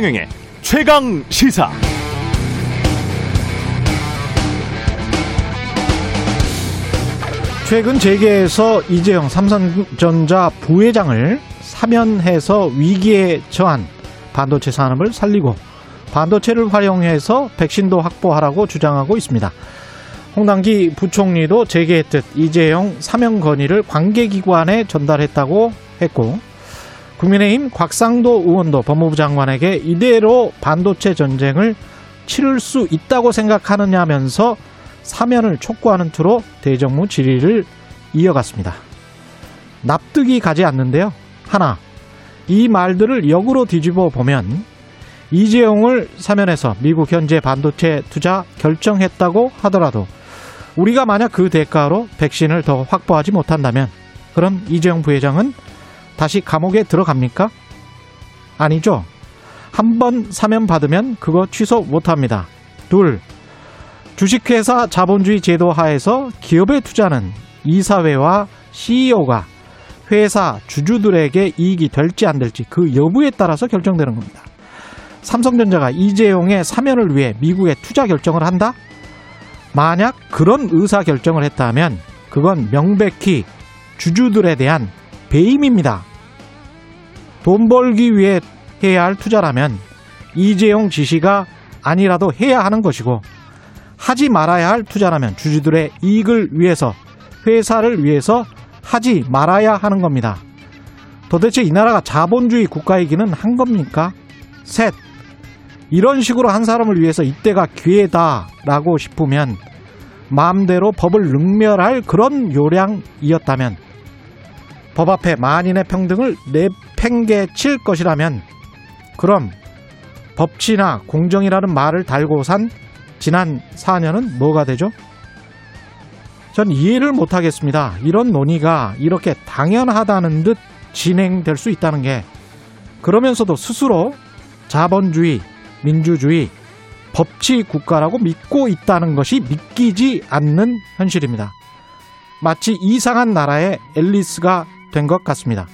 최경영의 최강 시사. 최근 재계에서 이재용 삼성전자 부회장을 사면해서 위기에 처한 반도체 산업을 살리고 반도체를 활용해서 백신도 확보하라고 주장하고 있습니다. 홍당기 부총리도 재계했듯 이재용 사면 건의를 관계기관에 전달했다고 했고 국민의힘 곽상도 의원도 법무부 장관에게 이대로 반도체 전쟁을 치를 수 있다고 생각하느냐면서 사면을 촉구하는 투로 대정부 질의를 이어갔습니다. 납득이 가지 않는데요. 하나, 이 말들을 역으로 뒤집어 보면 이재용을 사면해서 미국 현재 반도체 투자 결정했다고 하더라도 우리가 만약 그 대가로 백신을 더 확보하지 못한다면 그럼 이재용 부회장은 다시 감옥에 들어갑니까? 아니죠. 한 번 사면 받으면 그거 취소 못 합니다. 둘, 주식회사 자본주의 제도 하에서 기업에 투자는 이사회와 CEO가 회사 주주들에게 이익이 될지 안 될지 그 여부에 따라서 결정되는 겁니다. 삼성전자가 이재용의 사면을 위해 미국에 투자 결정을 한다? 만약 그런 의사 결정을 했다면 그건 명백히 주주들에 대한 배임입니다. 돈 벌기 위해 해야 할 투자라면 이재용 지시가 아니라도 해야 하는 것이고 하지 말아야 할 투자라면 주주들의 이익을 위해서 회사를 위해서 하지 말아야 하는 겁니다. 도대체 이 나라가 자본주의 국가이기는 한 겁니까? 셋. 이런 식으로 한 사람을 위해서 이때가 기회다라고 싶으면 마음대로 법을 능멸할 그런 요량이었다면 법 앞에 만인의 평등을 내팽개칠 것이라면 그럼 법치나 공정이라는 말을 달고 산 지난 4년은 뭐가 되죠? 전 이해를 못하겠습니다. 이런 논의가 이렇게 당연하다는 듯 진행될 수 있다는 게 그러면서도 스스로 자본주의, 민주주의, 법치 국가라고 믿고 있다는 것이 믿기지 않는 현실입니다. 마치 이상한 나라의 앨리스가 된 것 같습니다.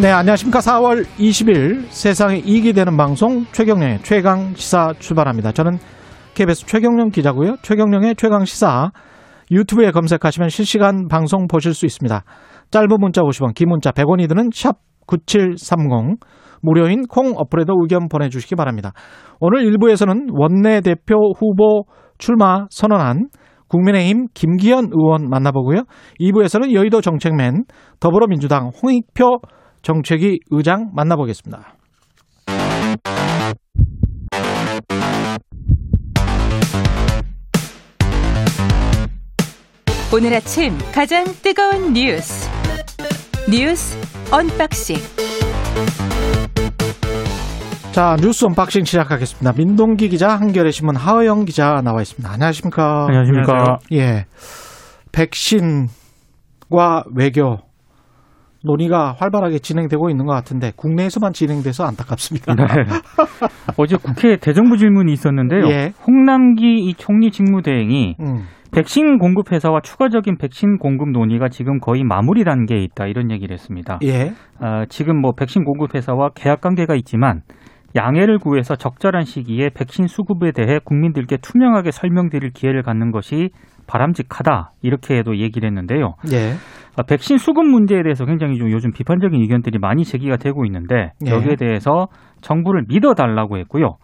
네, 안녕하십니까. 4월 20일 세상에 이익이 되는 방송 최경령의 최강 시사 출발합니다. 저는 KBS 최경령 기자고요. 최경령의 최강 시사 유튜브에 검색하시면 실시간 방송 보실 수 있습니다. 짧은 문자 50원, 긴 문자 100원이 드는 샵 9730 무료인 콩 어플에도 의견 보내주시기 바랍니다. 오늘 1부에서는 원내대표 후보 출마 선언한 국민의힘 김기현 의원 만나보고요. 2부에서는 여의도 정책맨 더불어민주당 홍익표 정책위 의장 만나보겠습니다. 오늘 아침 가장 뜨거운 뉴스 뉴스 unboxing 자 뉴스 unboxing 시작하겠습니다. 민동기 기자 한겨레 신문 하어영 기자 나와 있습니다. 안녕하십니까? 안녕하십니까? 예, 백신과 외교 논의가 활발하게 진행되고 있는 것 같은데 국내에서만 진행돼서 안타깝습니다. 네. 어제 국회 대정부 질문이 있었는데요. 예. 홍남기 이 총리 직무대행이 음, 백신 공급 회사와 추가적인 백신 공급 논의가 지금 거의 마무리 단계에 있다 이런 얘기를 했습니다. 예, 아, 지금 뭐 백신 공급 회사와 계약 관계가 있지만 양해를 구해서 적절한 시기에 백신 수급에 대해 국민들께 투명하게 설명드릴 기회를 갖는 것이 바람직하다 이렇게도 얘기를 했는데요. 예, 아, 백신 수급 문제에 대해서 굉장히 좀 요즘 비판적인 의견들이 많이 제기가 되고 있는데 예. 여기에 대해서 정부를 믿어달라고 했고요.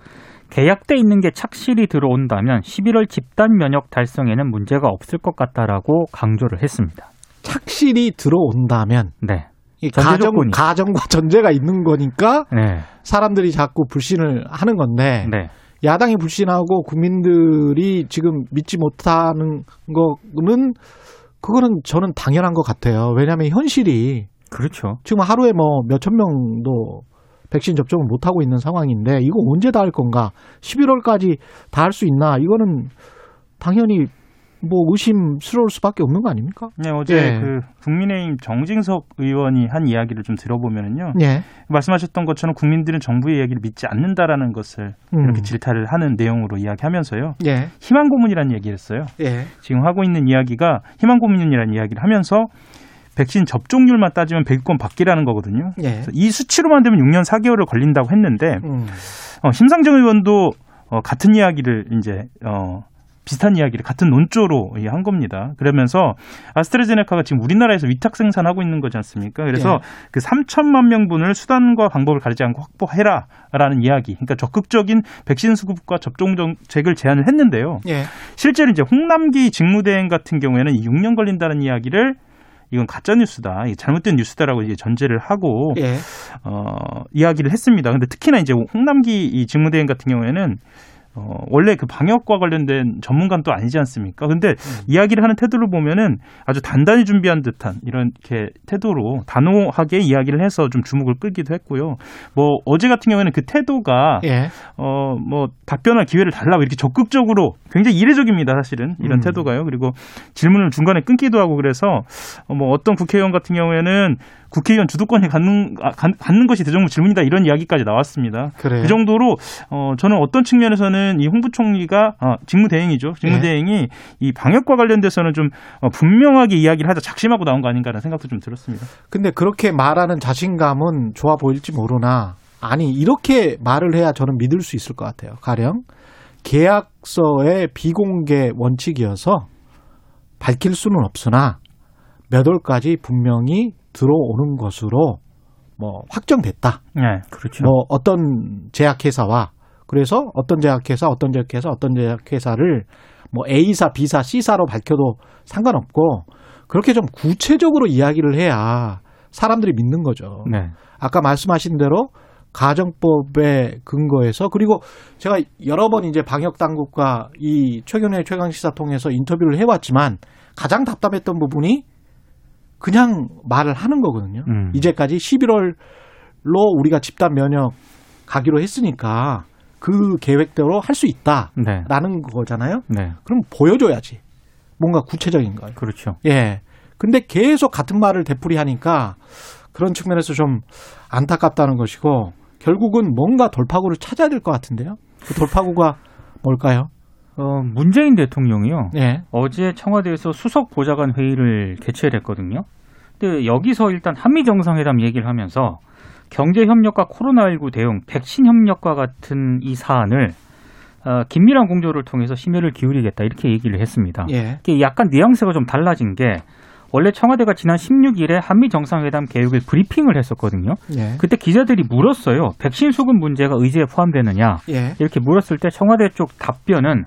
계약돼 있는 게 착실히 들어온다면 11월 집단 면역 달성에는 문제가 없을 것 같다라고 강조를 했습니다. 착실히 들어온다면 네. 가정. 가정과 전제가 있는 거니까 네. 사람들이 자꾸 불신을 하는 건데 네. 야당이 불신하고 국민들이 지금 믿지 못하는 거는 그거는 저는 당연한 것 같아요. 왜냐하면 현실이 그렇죠. 지금 하루에 뭐 몇천 명도 백신 접종을 못 하고 있는 상황인데 이거 언제 다 할 건가? 11월까지 다 할 수 있나? 이거는 당연히 뭐 의심스러울 수밖에 없는 거 아닙니까? 네, 어제 예. 그 국민의힘 정진석 의원이 한 이야기를 좀 들어보면은요. 예. 말씀하셨던 것처럼 국민들은 정부의 이야기를 믿지 않는다라는 것을 음. 이렇게 질타를 하는 내용으로 이야기하면서요. 예. 희망 고문이라는 얘기를 했어요. 예. 지금 하고 있는 이야기가 희망 고문이라는 이야기를 하면서 백신 접종률만 따지면 100건 받기라는 거거든요. 예. 이 수치로만 되면 6년 4개월을 걸린다고 했는데 음. 어, 심상정 의원도 어, 같은 이야기를 이제 어, 비슷한 이야기를 같은 논조로 예, 한 겁니다. 그러면서 아스트라제네카가 지금 우리나라에서 위탁 생산하고 있는 거지 않습니까? 그래서 예. 그 3천만 명분을 수단과 방법을 가리지 않고 확보해라라는 이야기. 그러니까 적극적인 백신 수급과 접종 정책을 제안을 했는데요. 예. 실제로 이제 홍남기 직무대행 같은 경우에는 6년 걸린다는 이야기를 이건 가짜 뉴스다, 잘못된 뉴스다라고 이제 전제를 하고 예. 어, 이야기를 했습니다. 근데 특히나 이제 홍남기 이 직무대행 같은 경우에는 어, 원래 그 방역과 관련된 전문가는 또 아니지 않습니까? 근데 이야기를 하는 태도를 보면은 아주 단단히 준비한 듯한 이런 이렇게 태도로 단호하게 이야기를 해서 좀 주목을 끌기도 했고요. 뭐 어제 같은 경우에는 그 태도가 예. 어, 뭐, 답변할 기회를 달라고 이렇게 적극적으로 굉장히 이례적입니다, 사실은. 이런 음. 태도가요. 그리고 질문을 중간에 끊기도 하고 그래서 어, 뭐 어떤 국회의원 같은 경우에는 국회의원 주도권이 갖는, 아, 갖- 갖는 것이 대정부 질문이다 이런 이야기까지 나왔습니다. 그래요. 그 정도로 어, 저는 어떤 측면에서는 이 홍 부총리가 아, 직무대행이죠. 직무대행이 이 방역과 관련돼서는 좀 어, 분명하게 이야기를 하자 작심하고 나온 거 아닌가라는 생각도 좀 들었습니다. 근데 그렇게 말하는 자신감은 좋아 보일지 모르나 아니 이렇게 말을 해야 저는 믿을 수 있을 것 같아요. 가령 계약서의 비공개 원칙이어서 밝힐 수는 없으나 몇 월까지 분명히 들어오는 것으로 뭐 확정됐다. 네. 그렇죠. 뭐 어떤 제약회사와 그래서 어떤 제약회사, 어떤 제약회사, 어떤 제약회사를 뭐 A사, B사, C사로 밝혀도 상관없고 그렇게 좀 구체적으로 이야기를 해야 사람들이 믿는 거죠. 네. 아까 말씀하신 대로 가정법에 근거해서 그리고 제가 여러 번 이제 방역 당국과 이 최근에 최강 시사 통해서 인터뷰를 해왔지만 가장 답답했던 부분이 그냥 말을 하는 거거든요. 음. 이제까지 11월로 우리가 집단 면역 가기로 했으니까 그 계획대로 할수 네. 있다라는 거잖아요. 네. 그럼 보여줘야지. 뭔가 구체적인 걸. 그렇죠. 예. 근데 계속 같은 말을 되풀이하니까 그런 측면에서 좀 안타깝다는 것이고 결국은 뭔가 돌파구를 찾아야 될 것 같은데요. 그 돌파구가 뭘까요? 어, 문재인 대통령이요. 예. 어제 청와대에서 수석 보좌관 회의를 개최를 했거든요. 근데 여기서 일단 한미 정상회담 얘기를 하면서 경제 협력과 코로나19 대응, 백신 협력과 같은 이 사안을 어, 긴밀한 공조를 통해서 심혈을 기울이겠다 이렇게 얘기를 했습니다. 예. 이게 약간 뉘앙스가 좀 달라진 게 원래 청와대가 지난 16일에 한미 정상회담 계획을 브리핑을 했었거든요. 예. 그때 기자들이 물었어요. 백신 수급 문제가 의제에 포함되느냐 예. 이렇게 물었을 때 청와대 쪽 답변은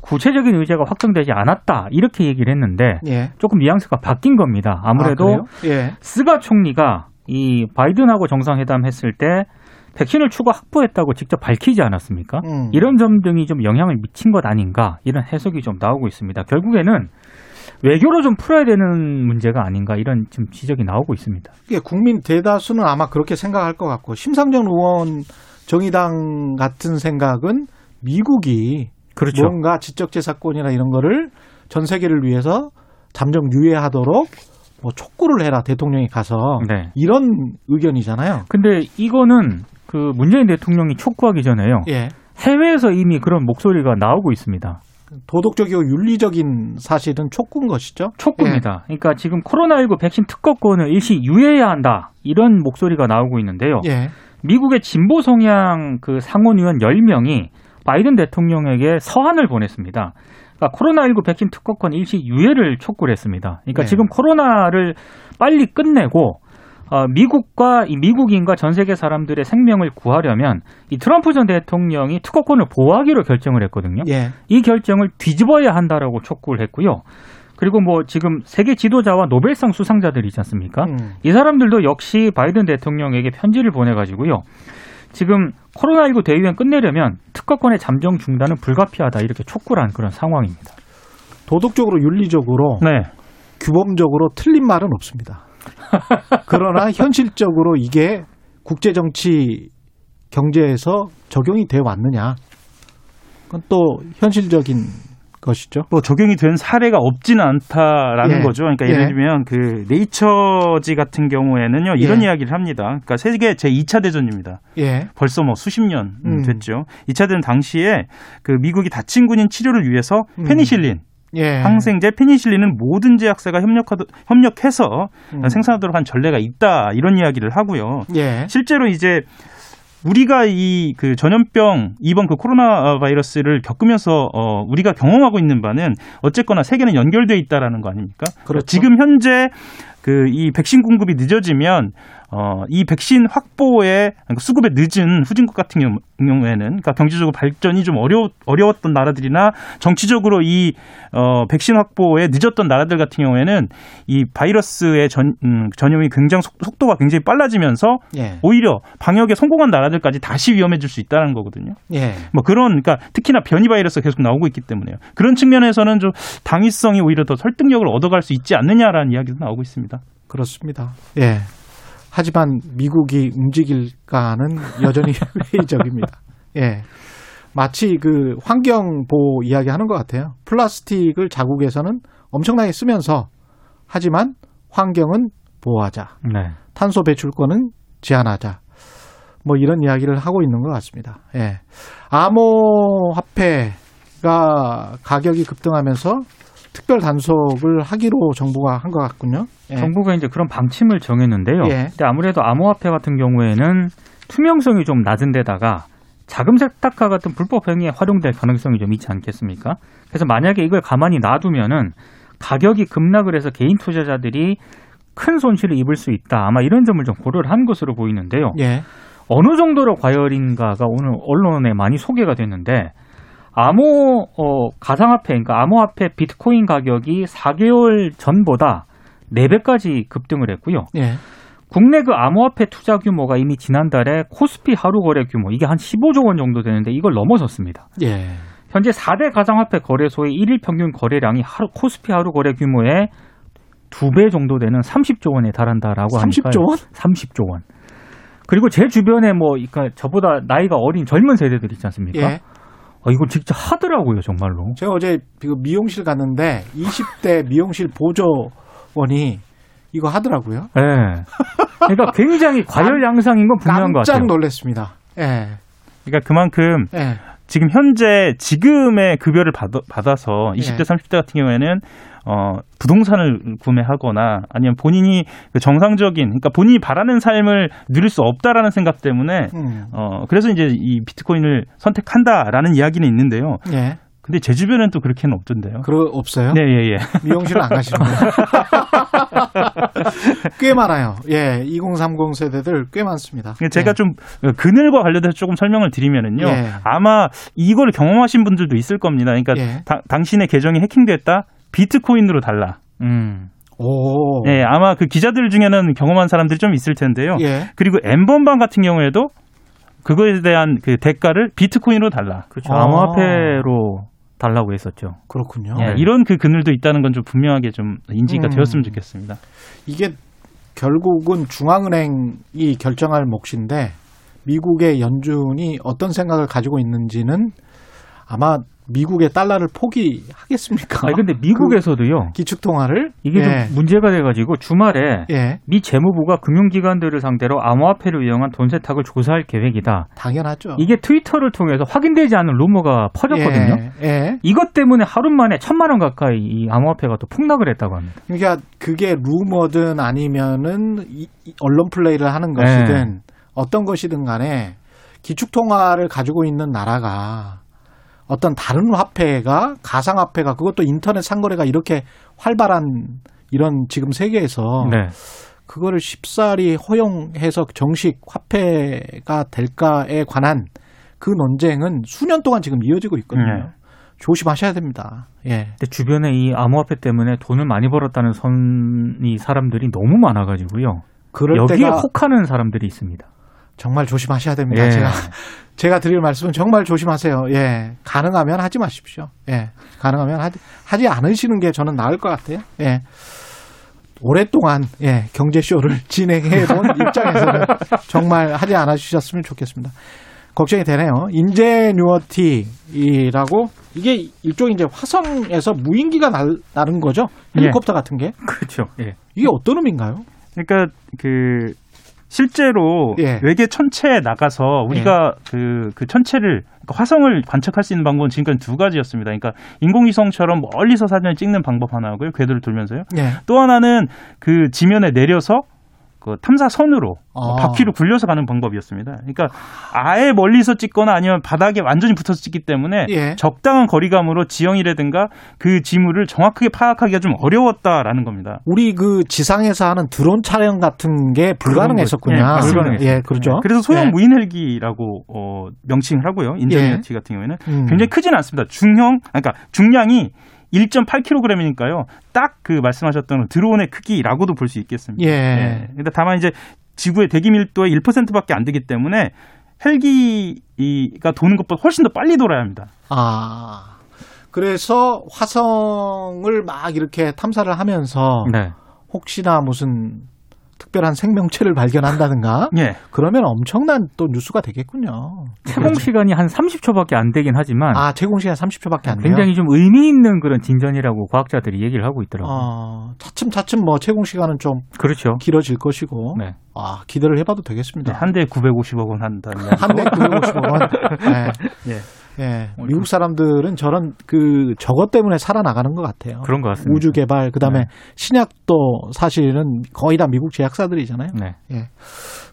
구체적인 의제가 확정되지 않았다 이렇게 얘기를 했는데 예. 조금 뉘앙스가 바뀐 겁니다. 아무래도 아? 예. 스가 총리가 이 바이든하고 정상회담 했을 때 백신을 추가 확보했다고 직접 밝히지 않았습니까? 음. 이런 점 등이 좀 영향을 미친 것 아닌가 이런 해석이 좀 나오고 있습니다. 결국에는 외교로 좀 풀어야 되는 문제가 아닌가 이런 지금 지적이 나오고 있습니다. 이게 국민 대다수는 아마 그렇게 생각할 것 같고 심상정 의원 정의당 같은 생각은 미국이 그렇죠. 뭔가 지적재산권이나 이런 거를 전 세계를 위해서 잠정 유예하도록 뭐 촉구를 해라 대통령이 가서 네. 이런 의견이잖아요. 근데 이거는 그 문재인 대통령이 촉구하기 전에요. 예. 해외에서 이미 그런 목소리가 나오고 있습니다. 도덕적이고 윤리적인 사실은 촉구인 것이죠. 촉구입니다. 그러니까 지금 코로나19 백신 특허권을 일시 유예해야 한다. 이런 목소리가 나오고 있는데요. 예. 미국의 진보 성향 그 상원의원 10명이 바이든 대통령에게 서한을 보냈습니다. 그러니까 코로나19 백신 특허권 일시 유예를 촉구를 했습니다. 그러니까 네. 지금 코로나를 빨리 끝내고 어, 미국과 이 미국인과 전 세계 사람들의 생명을 구하려면 이 트럼프 전 대통령이 특허권을 보호하기로 결정을 했거든요. 예. 이 결정을 뒤집어야 한다라고 촉구를 했고요. 그리고 뭐 지금 세계 지도자와 노벨상 수상자들이 있지 않습니까? 음. 이 사람들도 역시 바이든 대통령에게 편지를 보내가지고요. 지금 코로나19 대유행 끝내려면 특허권의 잠정 중단은 불가피하다 이렇게 촉구를 한 그런 상황입니다. 도덕적으로 윤리적으로 네. 규범적으로 틀린 말은 없습니다. 그러나 현실적으로 이게 국제 정치 경제에서 적용이 되어 왔느냐? 그건 또 현실적인 것이죠. 뭐 적용이 된 사례가 없지는 않다라는 예. 거죠. 그러니까 예. 예를 들면 그 네이처지 같은 경우에는요 이런 예. 이야기를 합니다. 그러니까 세계 제 2차 대전입니다. 예. 벌써 뭐 수십 년 음. 됐죠. 2차 대전 당시에 그 미국이 다친 군인 치료를 위해서 음. 페니실린 예. 항생제, 페니실린은 모든 제약사가 협력하 협력해서 음. 생산하도록 한 전례가 있다 이런 이야기를 하고요. 예. 실제로 이제 우리가 이 그 전염병 이번 그 코로나 바이러스를 겪으면서 어 우리가 경험하고 있는 바는 어쨌거나 세계는 연결돼 있다라는 거 아닙니까? 그렇죠. 지금 현재 그 이 백신 공급이 늦어지면 어 이 백신 확보에 그러니까 수급에 늦은 후진국 같은 경우- 경우에는 그러니까 경제적으로 발전이 좀 어려 어려웠던 나라들이나 정치적으로 이 어 백신 확보에 늦었던 나라들 같은 경우에는 이 바이러스의 전 음, 전염이 굉장히 속, 속도가 굉장히 빨라지면서 예. 오히려 방역에 성공한 나라들까지 다시 위험해질 수 있다는 거거든요. 예. 뭐 그런 그러니까 특히나 변이 바이러스가 계속 나오고 있기 때문에요. 그런 측면에서는 좀 당위성이 오히려 더 설득력을 얻어갈 수 있지 않느냐라는 이야기도 나오고 있습니다. 그렇습니다. 예. 하지만 미국이 움직일까는 여전히 회의적입니다. 예. 마치 그 환경보호 이야기 하는 것 같아요. 플라스틱을 자국에서는 엄청나게 쓰면서 하지만 환경은 보호하자. 네. 탄소 배출권은 제한하자. 뭐 이런 이야기를 하고 있는 것 같습니다. 예. 암호화폐가 가격이 급등하면서 특별 단속을 하기로 정부가 한 것 같군요. 예. 정부가 이제 그런 방침을 정했는데요. 예. 근데 아무래도 암호화폐 같은 경우에는 투명성이 좀 낮은 데다가 자금 세탁과 같은 불법 행위에 활용될 가능성이 좀 있지 않겠습니까? 그래서 만약에 이걸 가만히 놔두면은 가격이 급락을 해서 개인 투자자들이 큰 손실을 입을 수 있다. 아마 이런 점을 좀 고려를 한 것으로 보이는데요. 예. 어느 정도로 과열인가가 오늘 언론에 많이 소개가 됐는데 암호 어, 가상화폐 그러니까 암호화폐 비트코인 가격이 4개월 전보다 4배까지 급등을 했고요. 예. 국내 그 암호화폐 투자 규모가 이미 지난달에 코스피 하루 거래 규모 이게 한 15조 원 정도 되는데 이걸 넘어섰습니다. 예. 현재 4대 가상화폐 거래소의 일일 평균 거래량이 하루 코스피 하루 거래 규모의 두 배 정도 되는 30조 원에 달한다라고 하니까 30조 원? 30조 원. 그리고 제 주변에 뭐 그러니까 저보다 나이가 어린 젊은 세대들 있지 않습니까? 예. 어, 이거 진짜 하더라고요, 정말로. 제가 어제 그 미용실 갔는데 20대 미용실 보조원이 이거 하더라고요. 예. 그러니까 굉장히 과열 양상인 건 분명한 것 깜짝 같아요. 놀랐습니다. 예. 그러니까 그만큼 예. 지금 현재 지금의 급여를 받아, 서 20대, 예. 30대 같은 경우에는 어, 부동산을 구매하거나 아니면 본인이 그 정상적인 그러니까 본인이 바라는 삶을 누릴 수 없다라는 생각 때문에 음. 어, 그래서 이제 이 비트코인을 선택한다라는 이야기는 있는데요. 예. 근데 제 주변엔 또 그렇게는 없던데요. 그러 없어요? 네, 예, 예. 미용실 안 가시는구나. 꽤 많아요. 예. 2030 세대들 꽤 많습니다. 제가 예. 좀 그늘과 관련해서 조금 설명을 드리면은요. 예. 아마 이걸 경험하신 분들도 있을 겁니다. 그러니까 예. 다- 당신의 계정이 해킹됐다. 비트코인으로 달라. 음. 오. 예, 아마 그 기자들 중에는 경험한 사람들이 좀 있을 텐데요. 예. 그리고 엠번방 같은 경우에도 그거에 대한 그 대가를 비트코인으로 달라. 그렇죠. 아. 암호화폐로 달라고 했었죠. 그렇군요. 예, 이런 그 그늘도 있다는 건 좀 분명하게 좀 인지가 음. 되었으면 좋겠습니다. 이게 결국은 중앙은행이 결정할 몫인데 미국의 연준이 어떤 생각을 가지고 있는지는 아마 미국의 달러를 포기하겠습니까? 아니 근데 미국에서도요. 그 기축통화를 이게 예. 좀 문제가 돼가지고 주말에 예, 미 재무부가 금융기관들을 상대로 암호화폐를 이용한 돈 세탁을 조사할 계획이다. 당연하죠. 이게 트위터를 통해서 확인되지 않은 루머가 퍼졌거든요. 예, 예. 이것 때문에 하루 만에 천만 원 가까이 이 암호화폐가 또 폭락을 했다고 합니다. 그러니까 그게 루머든 아니면은 이- 이 언론 플레이를 하는 것이든 어떤 것이든 간에 기축통화를 가지고 있는 나라가 어떤 다른 화폐가 가상화폐가 그것도 인터넷 상거래가 이렇게 활발한 이런 지금 세계에서 네. 그거를 쉽사리 허용해서 정식 화폐가 될까에 관한 그 논쟁은 수년 동안 지금 이어지고 있거든요. 네. 조심하셔야 됩니다. 예. 근데 주변에 이 암호화폐 때문에 돈을 많이 벌었다는 선이 사람들이 너무 많아가지고요. 그럴 여기에 때가 혹하는 사람들이 있습니다. 정말 조심하셔야 됩니다. 예. 제가 제가 드릴 말씀은 정말 조심하세요. 예. 가능하면 하지 마십시오. 예. 가능하면 하지, 하지 않으시는 게 저는 나을 것 같아요. 예. 오랫동안 예, 경제쇼를 진행해 본 입장에서는 정말 하지 않아 주셨으면 좋겠습니다. 걱정이 되네요. 인제뉴어티라고 이게 일종의 이제 화성에서 무인기가 날, 나는 거죠. 헬리콥터 같은 게. 그렇죠. 예. 이게 어떤 의미인가요? 그러니까 그 실제로 예. 외계 천체에 나가서 우리가 그, 그 천체를 그러니까 화성을 관측할 수 있는 방법은 지금까지 두 가지였습니다. 그러니까 인공위성처럼 멀리서 사진을 찍는 방법 하나고요. 궤도를 돌면서요. 예. 또 하나는 그 지면에 내려서 그 탐사선으로 아. 바퀴를 굴려서 가는 방법이었습니다. 그러니까 아예 멀리서 찍거나 아니면 바닥에 완전히 붙어서 찍기 때문에 예. 적당한 거리감으로 지형이라든가 그 지물을 정확하게 파악하기가 좀 어려웠다라는 겁니다. 우리 그 지상에서 하는 드론 촬영 같은 게 불가능했었군요. 예, 맞습니다. 예, 그렇죠. 그래서 소형 예. 무인 헬기라고 어, 명칭을 하고요. 인저니티 같은 경우에는 음. 굉장히 크지는 않습니다. 중형, 그러니까 중량이 1.8kg이니까요. 딱 그 말씀하셨던 드론의 크기라고도 볼 수 있겠습니다. 예. 근데 다만 이제 지구의 대기 밀도의 1%밖에 안 되기 때문에 헬기가 도는 것보다 훨씬 더 빨리 돌아야 합니다. 아. 그래서 화성을 막 이렇게 탐사를 하면서 네. 혹시나 무슨 특별한 생명체를 발견한다든가 예. 그러면 엄청난 또 뉴스가 되겠군요. 채공 시간이 한 30초밖에 안 되긴 하지만 아, 제공 시간 30초밖에 안 돼요. 굉장히 좀 의미 있는 그런 진전이라고 과학자들이 얘기를 하고 있더라고요. 어, 차츰 차츰 뭐 제공 시간은 좀 그렇죠. 길어질 것이고. 네. 아, 기대를 해봐도 되겠습니다. 네, 한 대에 950억 원 한다면 한대 950억 원. 네. 예. 예. 미국 사람들은 저런 그 저것 때문에 살아나가는 것 같아요. 그런 것 같습니다. 우주 개발, 그 다음에 네. 신약도 사실은 거의 다 미국 제약사들이잖아요. 네.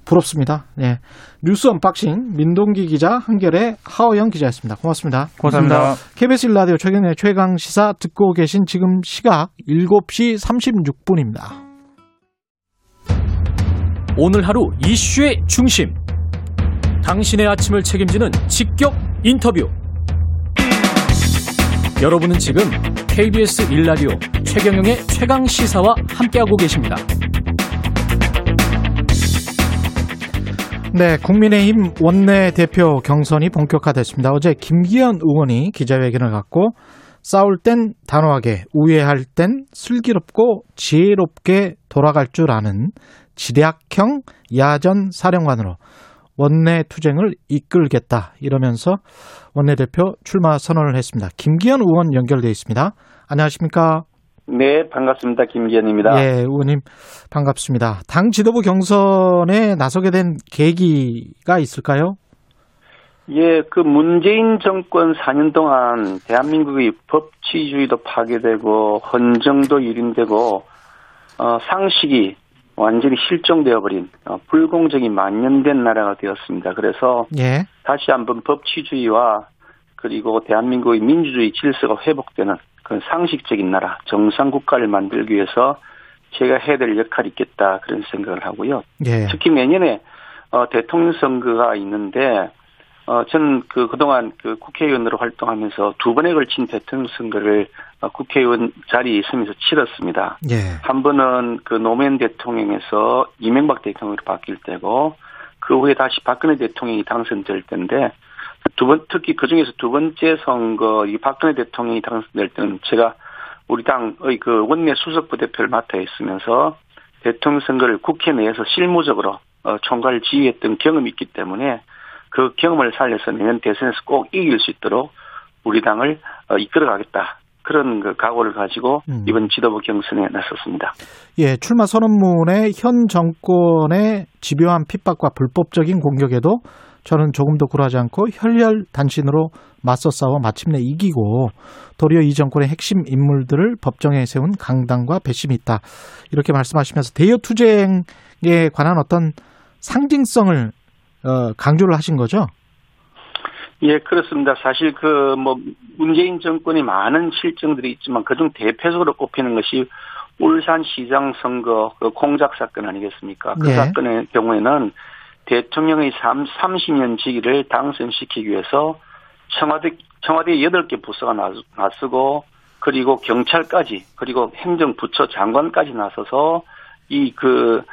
부럽습니다. 예. 뉴스 unboxing 민동기 기자 한겨레 하어영 기자였습니다. 고맙습니다. 고맙습니다. KBS 1라디오 최경영의 최강 시사 듣고 계신 지금 시각 7시 36분입니다. 오늘 하루 이슈의 중심. 당신의 아침을 책임지는 직격 인터뷰. 여러분은 지금 KBS 일라디오 최경영의 최강 시사와 함께하고 계십니다. 네, 국민의힘 원내 대표 경선이 본격화됐습니다. 어제 김기현 의원이 기자회견을 갖고 싸울 땐 단호하게, 우회할 땐 슬기롭고 지혜롭게 돌아갈 줄 아는 지략형 야전 사령관으로 원내 투쟁을 이끌겠다 이러면서 원내대표 출마 선언을 했습니다. 김기현 의원 연결돼 있습니다. 안녕하십니까? 네, 반갑습니다. 김기현입니다. 예, 의원님 반갑습니다. 당 지도부 경선에 나서게 된 계기가 있을까요? 예, 그 문재인 정권 4년 동안 대한민국의 법치주의도 파괴되고 헌정도 유린되고 어, 상식이 완전히 실종되어 버린 어, 불공정이 만연된 나라가 되었습니다. 그래서 예. 다시 한번 법치주의와 그리고 대한민국의 민주주의 질서가 회복되는 그런 상식적인 나라, 정상 국가를 만들기 위해서 제가 해야 될 역할이 있겠다 그런 생각을 하고요. 예. 특히 내년에 어, 대통령 선거가 있는데 어, 저는 그 그동안 그 국회의원으로 활동하면서 두 번에 걸친 대통령 선거를 어, 국회의원 자리에 있으면서 치렀습니다. 예. 한 번은 그 노무현 대통령에서 이명박 대통령으로 바뀔 때고 그 후에 다시 박근혜 대통령이 당선될 때인데 두 번 특히 그 중에서 두 번째 선거 이 박근혜 대통령이 당선될 때는 제가 우리 당의 그 원내 수석 부대표를 맡아 있으면서 대통령 선거를 국회 내에서 실무적으로 어, 총괄 지휘했던 경험이 있기 때문에 그 경험을 살려서 내년 대선에서 꼭 이길 수 있도록 우리 당을 어, 이끌어가겠다. 그런 그 각오를 가지고 음. 이번 지도부 경선에 나섰습니다. 예, 출마 선언문에 현 정권의 집요한 핍박과 불법적인 공격에도 저는 조금도 굴하지 않고 혈혈 단신으로 맞서 싸워 마침내 이기고 도리어 이 정권의 핵심 인물들을 법정에 세운 강당과 배심이 있다. 이렇게 말씀하시면서 대여 투쟁에 관한 어떤 상징성을 어, 강조를 하신 거죠? 예, 그렇습니다. 사실 그 뭐 문재인 정권이 많은 실정들이 있지만 그중 대표적으로 꼽히는 것이 울산 시장 선거 그 공작 사건 아니겠습니까? 그 예. 사건의 경우에는 대통령의 3, 30년 지기를 당선시키기 위해서 청와대 청와대 8개 부서가 나, 나서고 그리고 경찰까지 그리고 행정부처 장관까지 나서서 이 그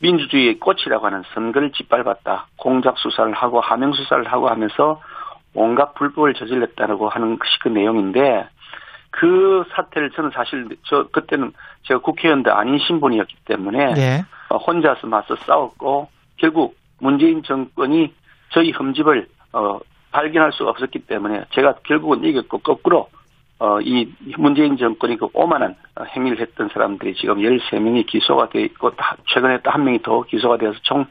민주주의의 꽃이라고 하는 선거를 짓밟았다. 공작 수사를 하고 하명 수사를 하고 하면서 온갖 불법을 저질렀다고 하는 것이 그 내용인데 그 사태를 저는 사실 저 그때는 제가 국회의원도 아닌 신분이었기 때문에 예. 어, 혼자서 맞서 싸웠고 결국 문재인 정권이 저희 흠집을 어, 발견할 수가 없었기 때문에 제가 결국은 이겼고 거꾸로 어, 이 문재인 정권이 그 오만한 행위를 했던 사람들이 지금 13명이 기소가 되어 있고 최근에 또 한 명이 더 기소가 되어서 총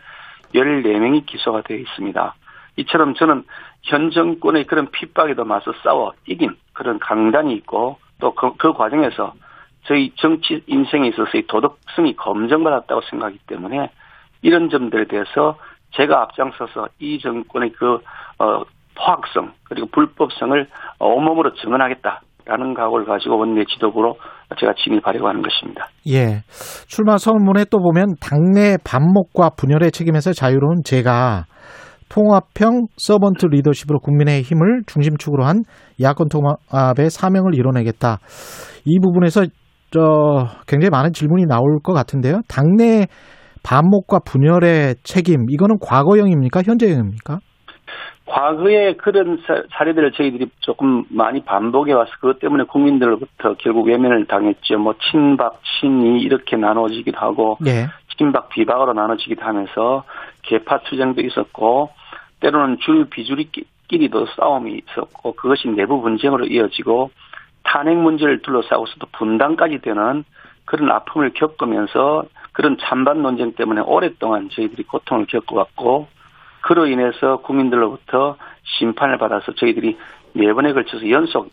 14명이 기소가 되어 있습니다. 이처럼 저는 현 정권의 그런 핍박에도 맞서 싸워 이긴 그런 강단이 있고 또그 그 과정에서 저희 정치 인생에 있어서의 도덕성이 검증받았다고 생각하기 때문에 이런 점들에 대해서 제가 앞장서서 이 정권의 그, 어, 포악성, 그리고 불법성을 온몸으로 증언하겠다 라는 각오를 가지고 원내 지도부로 제가 진입하려고 하는 것입니다. 예. 출마 선문에 또 보면 당내 반목과 분열의 책임에서 자유로운 제가 통합형 서번트 리더십으로 국민의 힘을 중심축으로 한 야권 통합의 사명을 이뤄내겠다. 이 부분에서 저 굉장히 많은 질문이 나올 것 같은데요. 당내 반목과 분열의 책임 이거는 과거형입니까? 현재형입니까? 과거에 그런 사례들을 저희들이 조금 많이 반복해 와서 그것 때문에 국민들로부터 결국 외면을 당했죠. 뭐 친박, 친이 이렇게 나눠지기도 하고 네. 친박 비박으로 나눠지기도 하면서 개파 투쟁도 있었고 때로는 줄 비줄이끼리도 싸움이 있었고 그것이 내부 분쟁으로 이어지고 탄핵 문제를 둘러싸고서도 분단까지 되는 그런 아픔을 겪으면서 그런 찬반 논쟁 때문에 오랫동안 저희들이 고통을 겪어왔고 그로 인해서 국민들로부터 심판을 받아서 저희들이 네 번에 걸쳐서 연속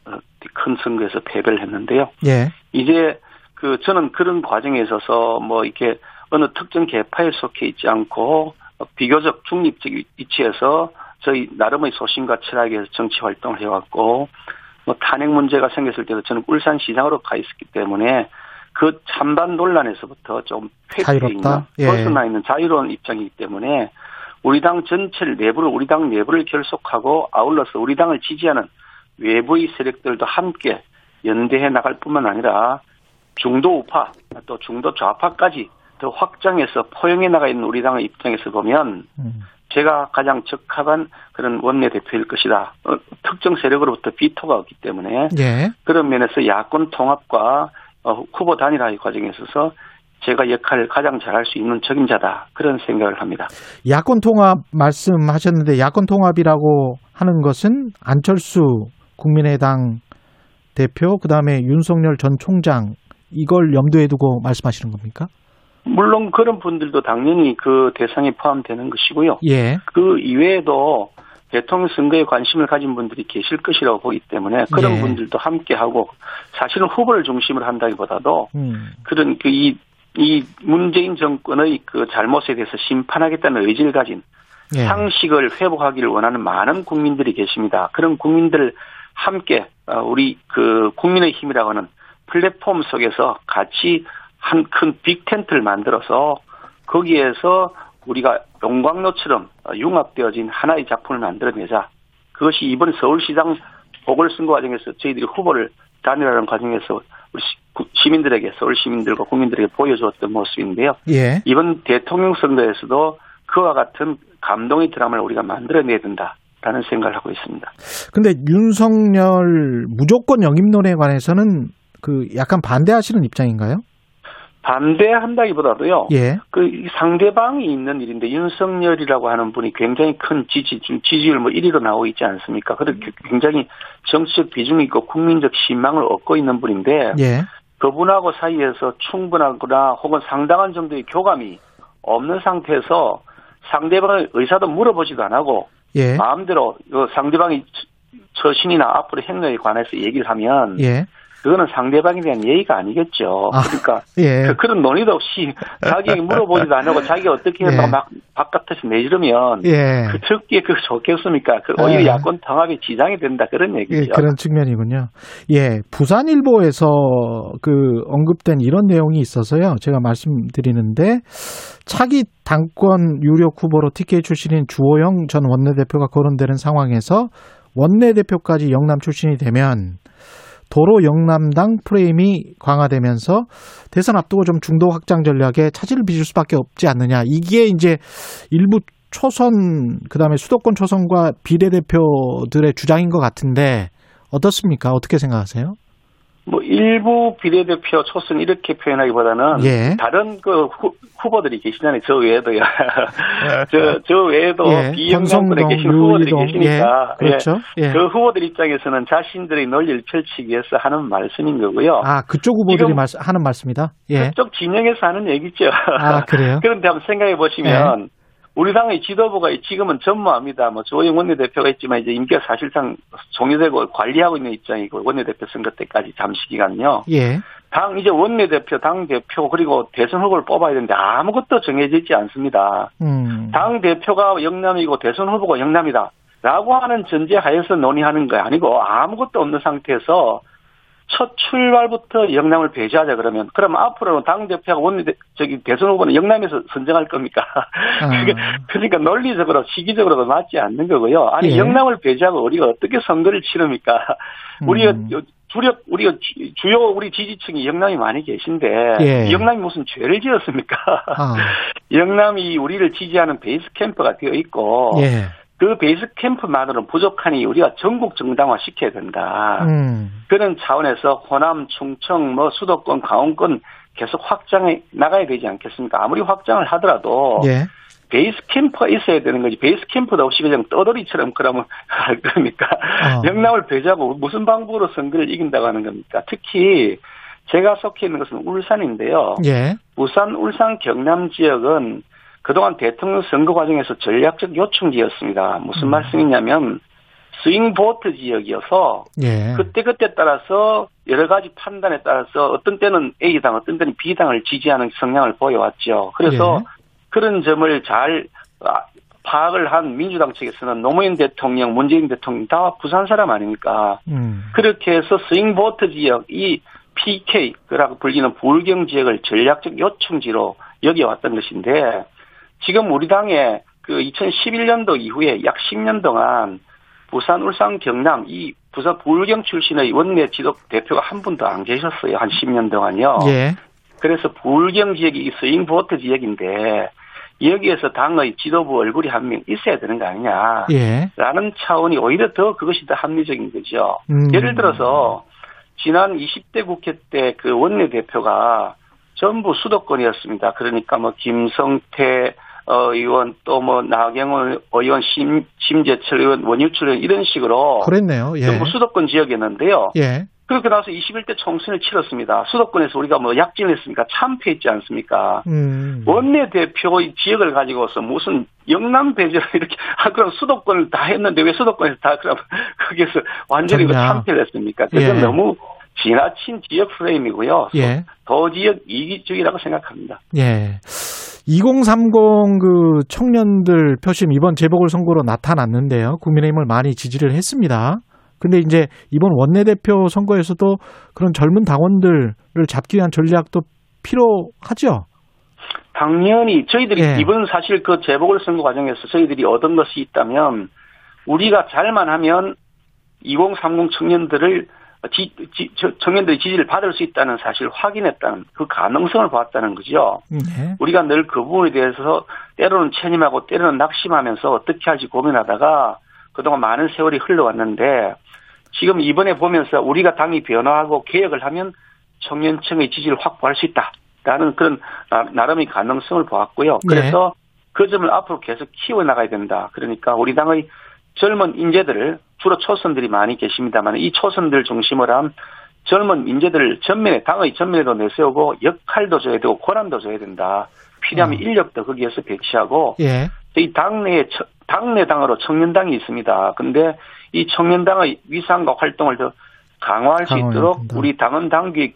큰 선거에서 패배를 했는데요. 예. 이제 그 저는 그런 과정에 있어서 뭐 이렇게 어느 특정 계파에 속해 있지 않고 비교적 중립적 위치에서 저희 나름의 소신과 철학에서 정치 활동을 해왔고 뭐 탄핵 문제가 생겼을 때도 저는 울산 시장으로 가 있었기 때문에 그 찬반 논란에서부터 좀 회피해 있는 예. 벗어나 있는 자유로운 입장이기 때문에 우리 당 전체를 내부를 우리 당 내부를 결속하고 아울러서 우리 당을 지지하는 외부의 세력들도 함께 연대해 나갈 뿐만 아니라 중도 우파 또 중도 좌파까지 더 확장해서 포용해 나가 있는 우리 당의 입장에서 보면 음. 제가 가장 적합한 그런 원내대표일 것이다. 어, 특정 세력으로부터 비토가 없기 때문에 예. 그런 면에서 야권 통합과 어, 후보 단일화의 과정에 있어서 제가 역할을 가장 잘할 수 있는 적임자다 그런 생각을 합니다. 야권 통합 말씀하셨는데 야권 통합이라고 하는 것은 안철수 국민의당 대표 그다음에 윤석열 전 총장 이걸 염두에 두고 말씀하시는 겁니까? 물론 그런 분들도 당연히 그 대상에 포함되는 것이고요. 예. 그 이외에도 대통령 선거에 관심을 가진 분들이 계실 것이라고 보기 때문에 그런 예. 분들도 함께하고 사실은 후보를 중심으로 한다기보다도 음. 그런 그 이 이 문재인 정권의 그 잘못에 대해서 심판하겠다는 의지를 가진 예. 상식을 회복하기를 원하는 많은 국민들이 계십니다. 그런 국민들 함께 어, 우리 그 국민의 힘이라고 하는 플랫폼 속에서 같이 한 큰 빅텐트를 만들어서 거기에서 우리가 용광로처럼 융합되어진 하나의 작품을 만들어내자. 그것이 이번 서울시장 보궐선거 과정에서 저희들이 후보를 단일화하는 과정에서 우리 시민들에게 서울 시민들과 국민들에게 보여주었던 모습인데요. 예. 이번 대통령 선거에서도 그와 같은 감동의 드라마를 우리가 만들어내야 된다라는 생각을 하고 있습니다. 근데 윤석열 무조건 영입론에 관해서는 그 약간 반대하시는 입장인가요? 반대한다기보다도요. 예. 그 상대방이 있는 일인데 윤석열이라고 하는 분이 굉장히 큰 지지 지지율 뭐 1위로 나오고 있지 않습니까? 그렇게 굉장히 정치적 비중이 있고 국민적 신망을 얻고 있는 분인데 예. 그분하고 사이에서 충분하거나 혹은 상당한 정도의 교감이 없는 상태에서 상대방의 의사도 물어보지도 안 하고 예. 마음대로 그 상대방이 처신이나 앞으로 행동에 관해서 얘기를 하면 예. 그거는 상대방에 대한 예의가 아니겠죠. 아, 그러니까 예. 그, 런 논의도 없이 자기에게 물어보지도 않고 자기가 어떻게 해서 예. 막 바깥에서 내지르면 예. 그 듣기에 그 좋겠습니까? 그 오히려 예. 야권 통합에 지장이 된다 그런 얘기죠. 예, 그런 측면이군요. 예, 부산일보에서 그 언급된 이런 내용이 있어서요. 제가 말씀드리는데 차기 당권 유력 후보로 TK 출신인 주호영 전 원내대표가 거론되는 상황에서 원내대표까지 영남 출신이 되면 도로 영남당 프레임이 강화되면서 대선 앞두고 좀 중도 확장 전략에 차질을 빚을 수밖에 없지 않느냐. 이게 이제 일부 초선 그다음에 수도권 초선과 비례대표들의 주장인 것 같은데 어떻습니까? 어떻게 생각하세요? 뭐 일부 비례대표 초선 이렇게 표현하기보다는 예. 다른 그 후, 후보들이 계시잖아요. 저 외에도요. 저, 저 외에도 예. 권성동, 계신 후보들이 유이동. 계시니까 예. 그렇죠. 예. 그 후보들 입장에서는 자신들의 논리를 펼치기 위해서 하는 말씀인 거고요. 아, 그쪽 후보들이 말, 하는 말씀이다. 예. 그쪽 진영에서 하는 얘기죠. 아, 그래요? 그런데 한번 생각해 보시면 우리 당의 지도부가 지금은 전무합니다. 뭐 조영 원내대표가 있지만 이제 임기가 사실상 종료되고 관리하고 있는 입장이고 원내대표 선거 때까지 잠시 기간요. 예. 당 이제 원내대표, 당 대표 그리고 대선 후보를 뽑아야 되는데 아무것도 정해지지 않습니다. 음. 당 대표가 영남이고 대선 후보가 영남이다. 라고 하는 전제 하에서 논의하는 거 아니고 아무것도 없는 상태에서 첫 출발부터 영남을 배제하자 그러면 그러면 앞으로는 당 대표가 원내 저기 대선 후보는 영남에서 선정할 겁니까? 아. 그러니까 논리적으로 시기적으로도 맞지 않는 거고요. 아니 예. 영남을 배제하고 우리가 어떻게 선거를 치릅니까? 우리가 음. 주력 우리가 지- 주요 우리 지지층이 영남이 많이 계신데 예. 영남이 무슨 죄를 지었습니까? 아. 영남이 우리를 지지하는 베이스 캠프가 되어 있고 예. 그 베이스 캠프만으로는 부족하니 우리가 전국 정당화 시켜야 된다. 음. 그런 차원에서 호남, 충청, 뭐 수도권, 강원권 계속 확장해 나가야 되지 않겠습니까? 아무리 확장을 하더라도 예. 베이스 캠프가 있어야 되는 거지. 베이스 캠프도 없이 그냥 떠돌이처럼 그러면 그러니까 아. 영남을 배제하고 무슨 방법으로 선거를 이긴다고 하는 겁니까? 특히 제가 속해 있는 것은 울산인데요. 예. 부산, 울산, 경남 지역은 그동안 대통령 선거 과정에서 전략적 요충지였습니다. 무슨 음. 말씀이냐면 스윙 보트 지역이어서 예. 그때 그때 따라서 여러 가지 판단에 따라서 어떤 때는 A당, 어떤 때는 B당을 지지하는 성향을 보여왔죠. 그래서 예. 그런 점을 잘 아, 파악을 한 민주당 측에서는 노무현 대통령, 문재인 대통령 다 부산 사람 아닙니까? 음. 그렇게 해서 스윙 보트 지역, 이 PK라고 불리는 불경 지역을 전략적 요충지로 여겨왔던 것인데, 지금 우리 당의 그 2011년도 이후에 약 10년 동안 부산, 울산, 경남 이 부산 불경 출신의 원내 지도 대표가 한 분도 안 계셨어요. 한 10년 동안요. 예. 그래서 불경 지역이 이 스윙 보트 지역인데 여기에서 당의 지도부 얼굴이 한 명 있어야 되는 거 아니냐. 예. 라는 차원이 오히려 더 그것이 더 합리적인 거죠. 음. 예를 들어서 지난 20대 국회 때 그 원내대표가 전부 수도권이었습니다. 그러니까 뭐 김성태 어, 의원 또 뭐 나경원 의원 심, 심재철 의원 원유철 의원 이런 식으로 그랬네요. 예. 전부 수도권 지역이었는데요. 예. 그렇게 나서 21대 총선을 치렀습니다. 수도권에서 우리가 뭐 약진했으니까 참패했지 않습니까? 음. 원내대표의 지역을 가지고서 무슨 영남 배제를 이렇게 아 그럼 수도권을 다 했는데 왜 수도권에서 다 그럼 거기에서 완전히 그. 참패를 했습니까? 그건 예. 너무 지나친 지역 프레임이고요. 예. 도지역 이기적이라고 생각합니다. 예. 2030 그 청년들 표심 이번 재보궐선거로 나타났는데요. 국민의힘을 많이 지지를 했습니다. 근데 이제 이번 원내대표 선거에서도 그런 젊은 당원들을 잡기 위한 전략도 필요하죠. 당연히 저희들이 예. 이번 사실 그 재보궐선거 과정에서 저희들이 얻은 것이 있다면 우리가 잘만 하면 2030 청년들을 지, 지- 저- 청년들의 지지를 받을 수 있다는 사실 을 확인했다는 그 가능성을 봤다는 거죠. 예. 우리가 늘 그 부분에 대해서 때로는 체념하고 때로는 낙심하면서 어떻게 할지 고민하다가 그동안 많은 세월이 흘러왔는데 지금 이번에 보면서 우리가 당이 변화하고 개혁을 하면 청년층의 지지를 확보할 수 있다라는 그런 나- 나름의 가능성을 보았고요. 네. 그래서 그 점을 앞으로 계속 키워나가야 된다. 그러니까 우리 당의 젊은 인재들을 주로 초선들이 많이 계십니다만 이 초선들 중심으로 한 젊은 인재들을 전면에 당의 전면에도 내세우고 역할도 줘야 되고 권한도 줘야 된다. 필요하면 음. 인력도 거기에서 배치하고 예. 이 당내에 처- 당내 당으로 청년당이 있습니다. 근데 이 청년당의 위상과 활동을 더 강화할 수 있도록 된다. 우리 당은 당기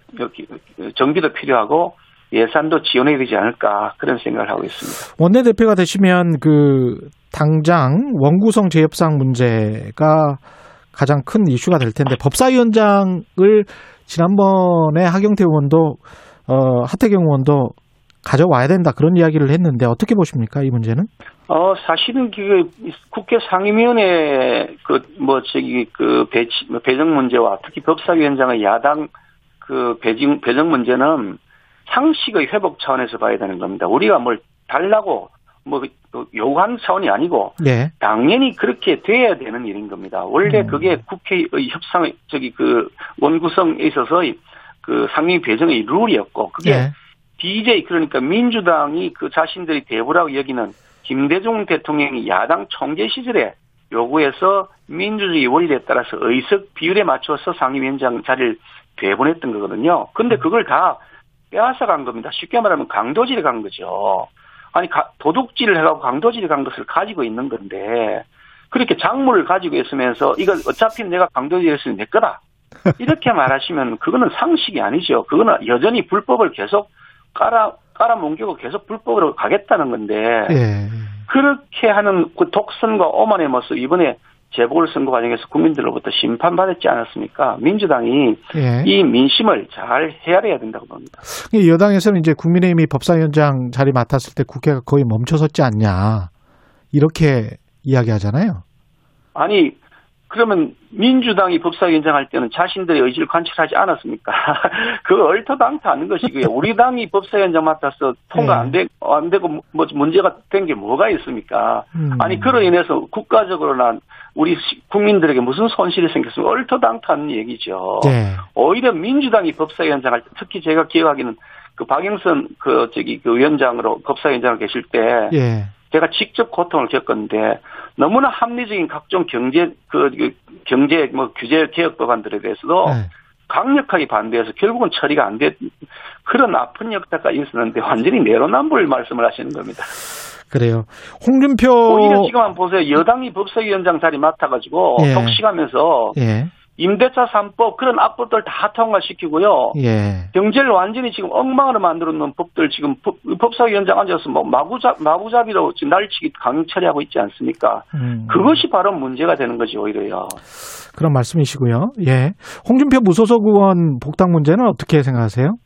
정비도 필요하고 예산도 지원해야 되지 않을까 그런 생각을 하고 있습니다. 원내대표가 되시면 그 당장 원구성 재협상 문제가 가장 큰 이슈가 될 텐데 법사위원장을 지난번에 하경태 의원도 어, 하태경 의원도 가져와야 된다 그런 이야기를 했는데 어떻게 보십니까 이 문제는? 어 사실은 그 국회 상임위원회 그 뭐 저기 그 배치 뭐 배정 문제와 특히 법사위원장의 야당 그 배정 배정 문제는 상식의 회복 차원에서 봐야 되는 겁니다. 우리가 뭘 달라고 뭐 요구한 차원이 아니고 예. 당연히 그렇게 돼야 되는 일인 겁니다. 원래 음. 그게 국회의 협상 저기 그 원구성에 있어서의 그 상임 배정의 룰이었고 그게 예. DJ 그러니까 민주당이 그 자신들이 대부라고 여기는 김대중 대통령이 야당 총재 시절에 요구해서 민주주의 원리에 따라서 의석 비율에 맞춰서 상임위원장 자리를 배분했던 거거든요. 근데 그걸 다 빼앗아 간 겁니다. 쉽게 말하면 강도질에 간 거죠. 아니 가- 도둑질을 해가고 강도질에 간 것을 가지고 있는 건데 그렇게 작물을 가지고 있으면서 이거 어차피 내가 강도질했으니 내 거다. 이렇게 말하시면 그거는 상식이 아니죠. 그거는 여전히 불법을 계속 깔아 깔아뭉개고 계속 불법으로 가겠다는 건데 예. 그렇게 하는 그 독선과 오만의 모습 이번에 재보궐선거 과정에서 국민들로부터 심판받았지 않았습니까? 민주당이 예. 이 민심을 잘 헤아려야 된다고 봅니다. 여당에서는 이제 국민의힘이 법사위원장 자리 맡았을 때 국회가 거의 멈춰섰지 않냐 이렇게 이야기하잖아요. 아니 그러면 민주당이 법사위원장 할 때는 자신들의 의지를 관철하지 않았습니까? 그거 얼토당토하는 것이고요. 우리 당이 법사위원장 맡아서 통과 안, 되, 안 되고 뭐 문제가 된 게 뭐가 있습니까? 음. 아니 그로 인해서 국가적으로나 우리 시- 국민들에게 무슨 손실이 생겼으면 얼토당토하는 얘기죠. 예. 오히려 민주당이 법사위원장 할 때 특히 제가 기억하기는 그 박영선 그 저기 그 위원장으로 법사위원장을 계실 때 예. 제가 직접 고통을 겪었는데 너무나 합리적인 각종 경제 그, 그 경제 뭐 규제 개혁 법안들에 대해서도 예. 강력하게 반대해서 결국은 처리가 안됐 그런 아픈 역사가 있었는데 완전히 내로남불 말씀을 하시는 겁니다. 그래요. 홍준표 오히려 지금 한번 보세요. 여당이 법사위원장 자리 맡아가지고 예. 독식하면서 예. 임대차 3법 그런 악법들 다 통과시키고요. 예. 경제를 완전히 지금 엉망으로 만들어 놓은 법들 지금 법, 법사위원장 앉아서 뭐 마구잡, 마구잡이로 지금 날치기 강행 처리하고 있지 않습니까? 음. 그것이 바로 문제가 되는 거지 오히려요. 그런 말씀이시고요. 예. 홍준표 무소속 의원 복당 문제는 어떻게 생각하세요?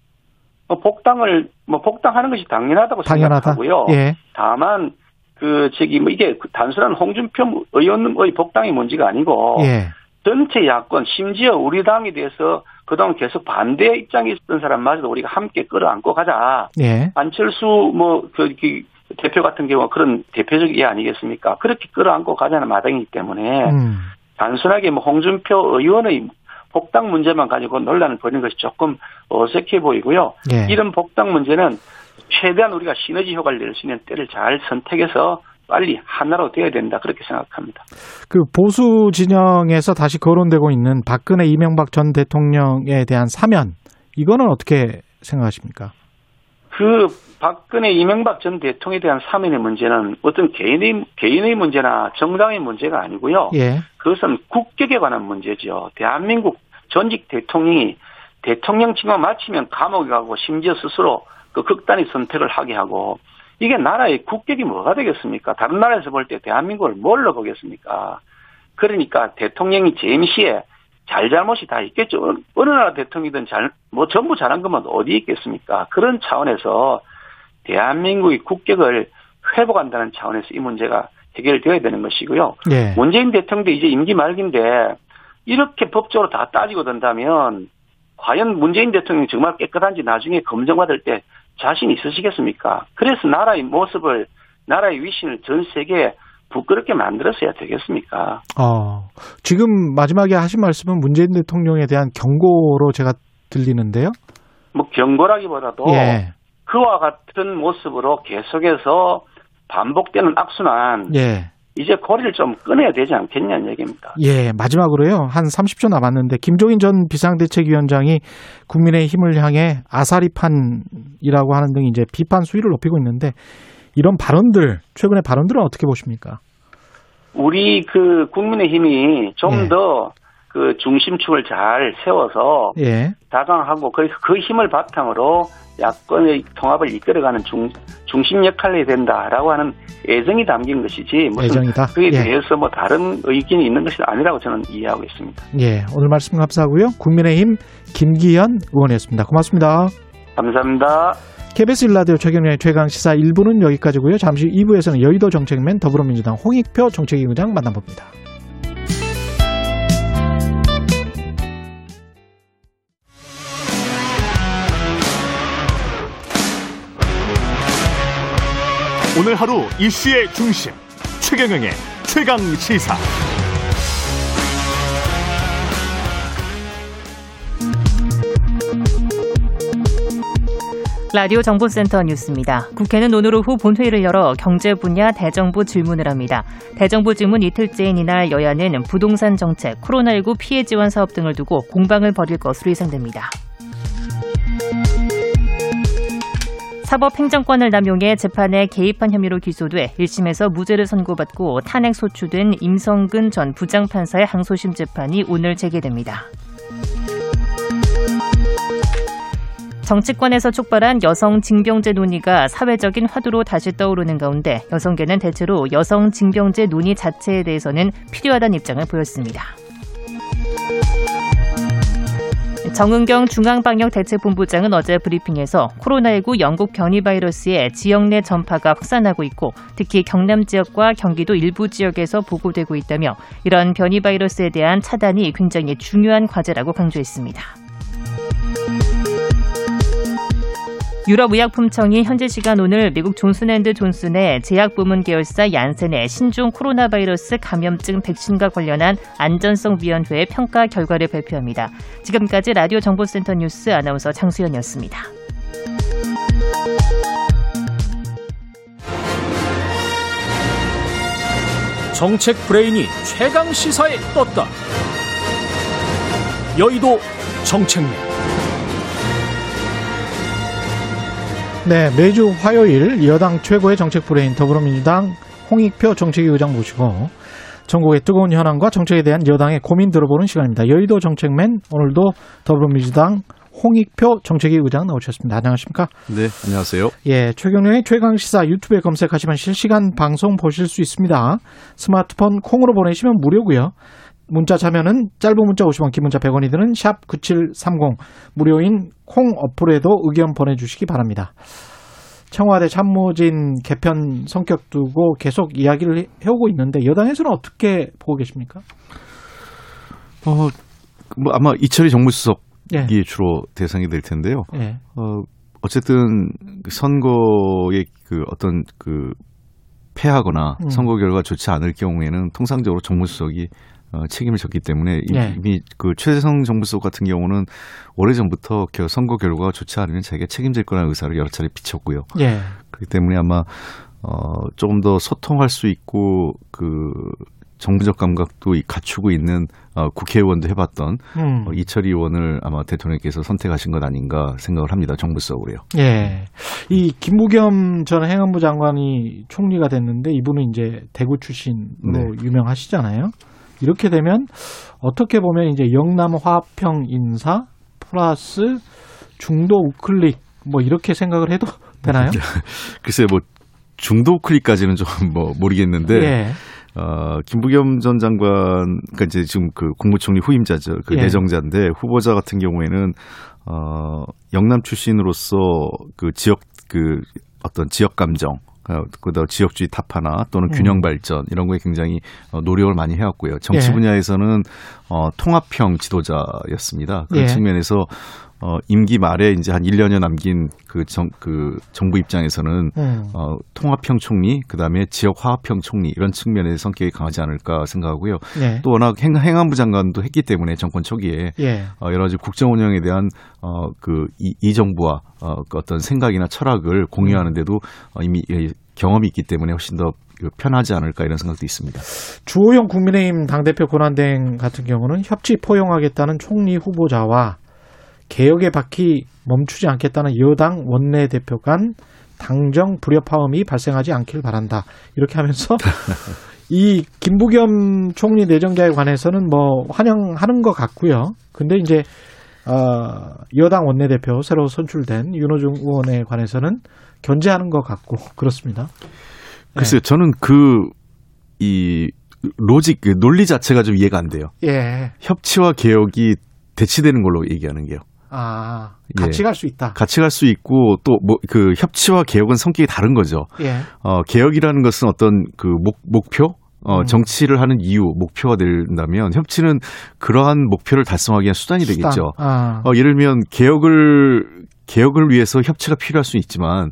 뭐 복당을 뭐 복당하는 것이 당연하다고 당연하다. 생각하고요. 예. 다만 그 저기 뭐 이게 그 단순한 홍준표 의원의 복당이 문제가 아니고 예. 전체 야권 심지어 우리 당에 대해서 그동안 계속 반대 입장에 있었던 사람마저도 우리가 함께 끌어안고 가자. 예. 안철수 뭐그 그 대표 같은 경우 가 그런 대표적 예 아니겠습니까? 그렇게 끌어안고 가자는 마당이기 때문에 음. 단순하게 뭐 홍준표 의원의 복당 문제만 가지고 논란을 벌이는 것이 조금 어색해 보이고요. 예. 이런 복당 문제는 최대한 우리가 시너지 효과를 낼 수 있는 때를 잘 선택해서 빨리 하나로 되어야 된다 그렇게 생각합니다. 그 보수 진영에서 다시 거론되고 있는 박근혜 이명박 전 대통령에 대한 사면 이거는 어떻게 생각하십니까? 그 박근혜 이명박 전 대통령에 대한 사면의 문제는 어떤 개인의 개인의 문제나 정당의 문제가 아니고요. 예. 그것은 국격에 관한 문제죠. 대한민국 전직 대통령이 대통령 직무 마치면 감옥에 가고 심지어 스스로 그 극단의 선택을 하게 하고 이게 나라의 국격이 뭐가 되겠습니까? 다른 나라에서 볼 때 대한민국을 뭘로 보겠습니까? 그러니까 대통령이 재임시에 잘잘못이 다 있겠죠. 어느 나라 대통령이든 잘, 뭐 전부 잘한 것만 어디 있겠습니까? 그런 차원에서 대한민국의 국격을 회복한다는 차원에서 이 문제가 해결되어야 되는 것이고요. 예. 문재인 대통령도 이제 임기 말기인데 이렇게 법적으로 다 따지고 든다면 과연 문재인 대통령이 정말 깨끗한지 나중에 검증받을 때 자신 있으시겠습니까? 그래서 나라의 모습을 나라의 위신을 전 세계에 부끄럽게 만들었어야 되겠습니까? 어. 지금 마지막에 하신 말씀은 문재인 대통령에 대한 경고로 제가 들리는데요. 뭐 경고라기보다도 예. 그와 같은 모습으로 계속해서 반복되는 악순환 예. 이제 고리를 좀 끊어야 되지 않겠냐는 얘기입니다. 예, 마지막으로요. 한 30초 남았는데 김종인 전 비상대책위원장이 국민의 힘을 향해 아사리판이라고 하는 등 이제 비판 수위를 높이고 있는데 이런 발언들 최근의 발언들은 어떻게 보십니까? 우리 그 국민의 힘이 예. 좀더 그 중심축을 잘 세워서 예. 다강하고 그, 그 힘을 바탕으로 야권의 통합을 이끌어가는 중, 중심 해야 된다라고 하는 애정이 담긴 것이지 무슨 애정이다. 그에 예. 대해서 뭐 다른 의견이 있는 것이 아니라고 저는 이해하고 있습니다. 예, 오늘 말씀 감사하고요. 국민의힘 김기현 의원이었습니다. 고맙습니다. 감사합니다. KBS 일라디오 최경련의 최강 시사 1부는 여기까지고요. 잠시 후 2부에서는 여의도 정책맨 더불어민주당 홍익표 정책위의장 만나봅니다. 오늘 하루 이슈의 중심 최경영의 최강 시사. 라디오 정보센터 뉴스입니다. 국회는 오늘 오후 본회의를 열어 경제 분야 대정부 질문을 합니다. 대정부 질문 이틀째인 이날 여야는 부동산 정책, 코로나19 피해 지원 사업 등을 두고 공방을 벌일 것으로 예상됩니다. 사법행정권을 남용해 재판에 개입한 혐의로 기소돼 1심에서 무죄를 선고받고 탄핵 소추된 임성근 전 부장판사의 항소심 재판이 오늘 재개됩니다. 정치권에서 촉발한 여성 징병제 논의가 사회적인 화두로 다시 떠오르는 가운데 여성계는 대체로 여성 징병제 논의 자체에 대해서는 필요하다는 입장을 보였습니다. 정은경 중앙방역대책본부장은 어제 브리핑에서 코로나19 영국 변이 바이러스의 지역 내 전파가 확산하고 있고 특히 경남 지역과 경기도 일부 지역에서 보고되고 있다며 이런 변이 바이러스에 대한 차단이 굉장히 중요한 과제라고 강조했습니다. 유럽의약품청이 현지 시간 오늘 미국 존슨앤드 존슨의 제약 부문 계열사 얀센의 신종 코로나 바이러스 감염증 백신과 관련한 안전성 위원회의 평가 결과를 발표합니다. 지금까지 라디오 정보센터 뉴스 아나운서 장수연이었습니다. 정책 브레인이 최강 시사에 떴다. 여의도 정책맨. 네, 매주 화요일 여당 최고의 정책 브레인 더불어민주당 홍익표 정책위 의장 모시고 전국의 뜨거운 현안과 정책에 대한 여당의 고민 들어보는 시간입니다. 여의도 정책맨 오늘도 더불어민주당 홍익표 정책위 의장 나오셨습니다. 안녕하십니까? 네, 안녕하세요. 예, 최경영의 최강 시사 유튜브에 검색하시면 실시간 방송 보실 수 있습니다. 스마트폰 콩으로 보내시면 무료고요. 문자 참여는 짧은 문자 50원, 긴 문자 100원이 드는 샵 9730 무료인 콩 어플에도 의견 보내주시기 바랍니다. 청와대 참모진 개편 성격 두고 계속 이야기를 해오고 있는데 여당에서는 어떻게 보고 계십니까? 어, 뭐 아마 이철희 정무수석이 예. 주로 대상이 될 텐데요. 예. 어, 어쨌든 그 선거의 그 어떤 그 패하거나 음. 선거 결과가 좋지 않을 경우에는 통상적으로 정무수석이 어, 책임을 졌기 때문에 이- 예. 이미 그 최재성 정부수석 같은 경우는 오래전부터 겨- 선거 결과가 좋지 않으면 자기가 책임질 거라는 의사를 여러 차례 비쳤고요. 예. 그렇기 때문에 아마 어 조금 더 소통할 수 있고 그 정부적 감각도 이- 갖추고 있는 어, 국회의원도 해봤던 음. 어, 이철희 의원을 아마 대통령께서 선택하신 것 아닌가 생각을 합니다. 정부석으로요. 예. 이 김부겸 전 행안부 장관이 총리가 됐는데 이분은 이제 대구 출신으로 네. 유명하시잖아요. 이렇게 되면 어떻게 보면 이제 영남 화평 인사 플러스 중도 우클릭 뭐 이렇게 생각을 해도 되나요? 글쎄 뭐 중도 클릭까지는 좀 뭐 모르겠는데 예. 어, 김부겸 전 장관, 그니까 이제 지금 그 국무총리 후임자죠. 그 예. 내정자인데 후보자 같은 경우에는 어, 영남 출신으로서 그 지역 그 어떤 지역 감정, 어, 그다음 지역주의 타파나 또는 음. 균형 발전 이런 거에 굉장히 어, 노력을 많이 해왔고요. 정치 예. 분야에서는 어, 통합형 지도자였습니다. 그런 예. 측면에서 어, 임기 말에 이제 한 1년여 남긴 그 정, 그 정부 입장에서는 음. 어, 통합형 총리, 그 다음에 지역 화합형 총리 이런 측면의 성격이 강하지 않을까 생각하고요. 네. 또 워낙 행, 행안부 장관도 했기 때문에 정권 초기에 예. 어, 여러 가지 국정 운영에 대한 어, 그 이, 이 정부와 어, 그 어떤 생각이나 철학을 공유하는데도 어, 이미 예, 경험이 있기 때문에 훨씬 더 편하지 않을까 이런 생각도 있습니다. 주호영 국민의힘 당대표 권한대행 같은 경우는 협치 포용하겠다는 총리 후보자와 개혁의 바퀴 멈추지 않겠다는 여당 원내대표 간 당정 불협화음이 발생하지 않길 바란다. 이렇게 하면서 이 김부겸 총리 내정자에 관해서는 뭐 환영하는 것 같고요. 근데 이제 어, 여당 원내대표 새로 선출된 윤호중 의원에 관해서는 견제하는 것 같고 그렇습니다. 글쎄요, 저는 그 이 로직, 그 논리 자체가 좀 이해가 안 돼요. 예. 협치와 개혁이 대치되는 걸로 얘기하는 게요. 아, 같이 예. 갈수 있다. 같이 갈 수 있고 또 뭐 그 협치와 개혁은 성격이 다른 거죠. 예. 어, 개혁이라는 것은 어떤 그 목, 목표? 어, 음. 정치를 하는 이유, 목표가 된다면 협치는 그러한 목표를 달성하기 위한 수단이 수단. 되겠죠. 아, 어, 예를 들면 개혁을 개혁을 위해서 협치가 필요할 수 있지만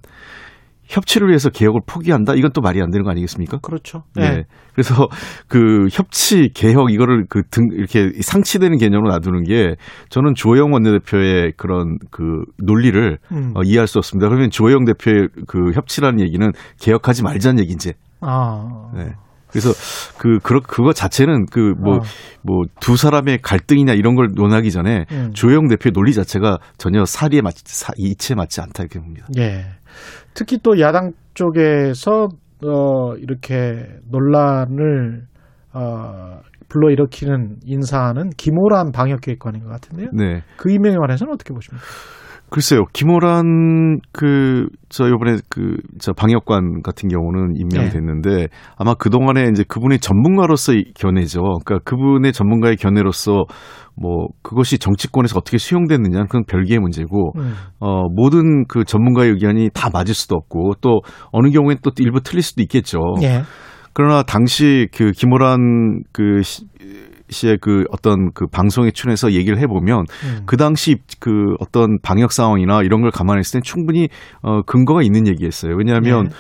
협치를 위해서 개혁을 포기한다? 이건 또 말이 안 되는 거 아니겠습니까? 그렇죠. 네. 네. 그래서 그 협치 개혁 이거를 그 등 이렇게 상치되는 개념으로 놔두는 게 저는 주호영 원내대표의 그런 그 논리를 음. 어, 이해할 수 없습니다. 그러면 주호영 대표의 그 협치라는 얘기는 개혁하지 말자는 얘기인지. 아. 네. 그래서 그 그거 그거 자체는 그 뭐뭐 어. 두 사람의 갈등이냐 이런 걸 논하기 전에 음. 주호영 대표의 논리 자체가 전혀 사리에 맞지 사, 이치에 맞지 않다 이렇게 봅니다. 예. 특히 또 야당 쪽에서 어 이렇게 논란을 어 불러일으키는 인사는 김호란 방역기획관인 것 같은데요. 네. 그 임명에 관해서는 어떻게 보십니까? 글쎄요, 김호란 그 저 이번에 그 저 방역관 같은 경우는 임명됐는데 아마 그 동안에 이제 그분의 전문가로서의 견해죠. 그러니까 그분의 전문가의 견해로서 뭐 그것이 정치권에서 어떻게 수용됐느냐는 그건 별개의 문제고 음. 어 모든 그 전문가의 의견이 다 맞을 수도 없고 또 어느 경우엔 또 일부 틀릴 수도 있겠죠. 예. 그러나 당시 그 김호란 그 시- 씨의 그 어떤 그 방송에 출연해서 얘기를 해보면 음. 그 당시 그 어떤 방역 상황이나 이런 걸 감안했을 때 충분히 어 근거가 있는 얘기였어요. 왜냐하면 예.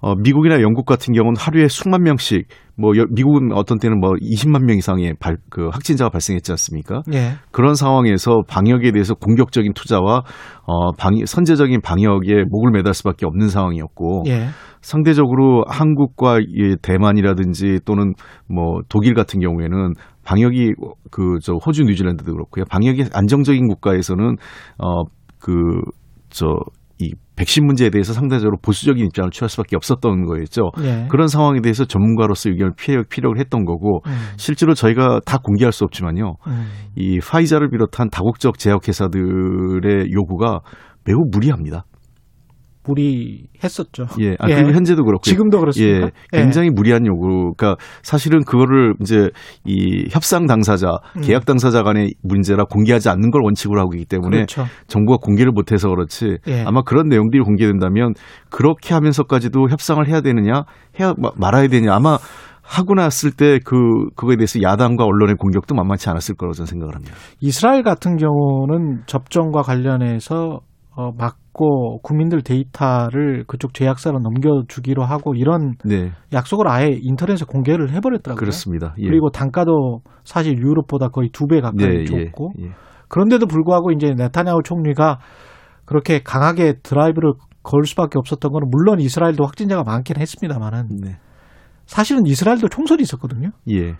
어 미국이나 영국 같은 경우는 하루에 수만 명씩 뭐 여- 미국은 어떤 때는 뭐 20만 명 이상의 발, 그 확진자가 발생했지 않습니까? 예. 그런 상황에서 방역에 대해서 공격적인 투자와 어 방, 선제적인 방역에 목을 매달 수밖에 없는 상황이었고 예. 상대적으로 한국과 이 대만이라든지 또는 뭐 독일 같은 경우에는 방역이 그 저 호주 뉴질랜드도 그렇고요. 방역이 안정적인 국가에서는 어그저 이 백신 문제에 대해서 상대적으로 보수적인 입장을 취할 수밖에 없었던 거였죠. 예. 그런 상황에 대해서 전문가로서 의견을 피해, 필요를 했던 거고 음. 실제로 저희가 다 공개할 수 없지만요. 음. 이 파이자를 비롯한 다국적 제약회사들의 요구가 매우 무리합니다. 무리했었죠. 예, 아, 예. 그리고 현재도 그렇고요. 지금도 그렇습니까? 예, 굉장히 무리한 요구. 그러니까 사실은 그거를 이제 이 협상 당사자, 음. 계약 당사자 간의 문제라 공개하지 않는 걸 원칙으로 하고 있기 때문에 그렇죠. 정부가 공개를 못해서 그렇지. 예. 아마 그런 내용들이 공개된다면 그렇게 하면서까지도 협상을 해야 되느냐, 해야 마- 말아야 되냐. 아마 하고 났을 때 그 그거에 대해서 야당과 언론의 공격도 만만치 않았을 거라고 저는 생각을 합니다. 이스라엘 같은 경우는 접종과 관련해서 어, 막 고 국민들 데이터를 그쪽 제약사로 넘겨주기로 하고 이런 네, 약속을 아예 인터넷에 공개를 해버렸더라고요. 그렇습니다. 예. 그리고 단가도 사실 유럽보다 거의 두 배 가까이 네, 예, 줬고 예. 그런데도 불구하고 이제 네타냐후 총리가 그렇게 강하게 드라이브를 걸 수밖에 없었던 거는 물론 이스라엘도 확진자가 많긴 했습니다만은 네. 사실은 이스라엘도 총선이 있었거든요. 예.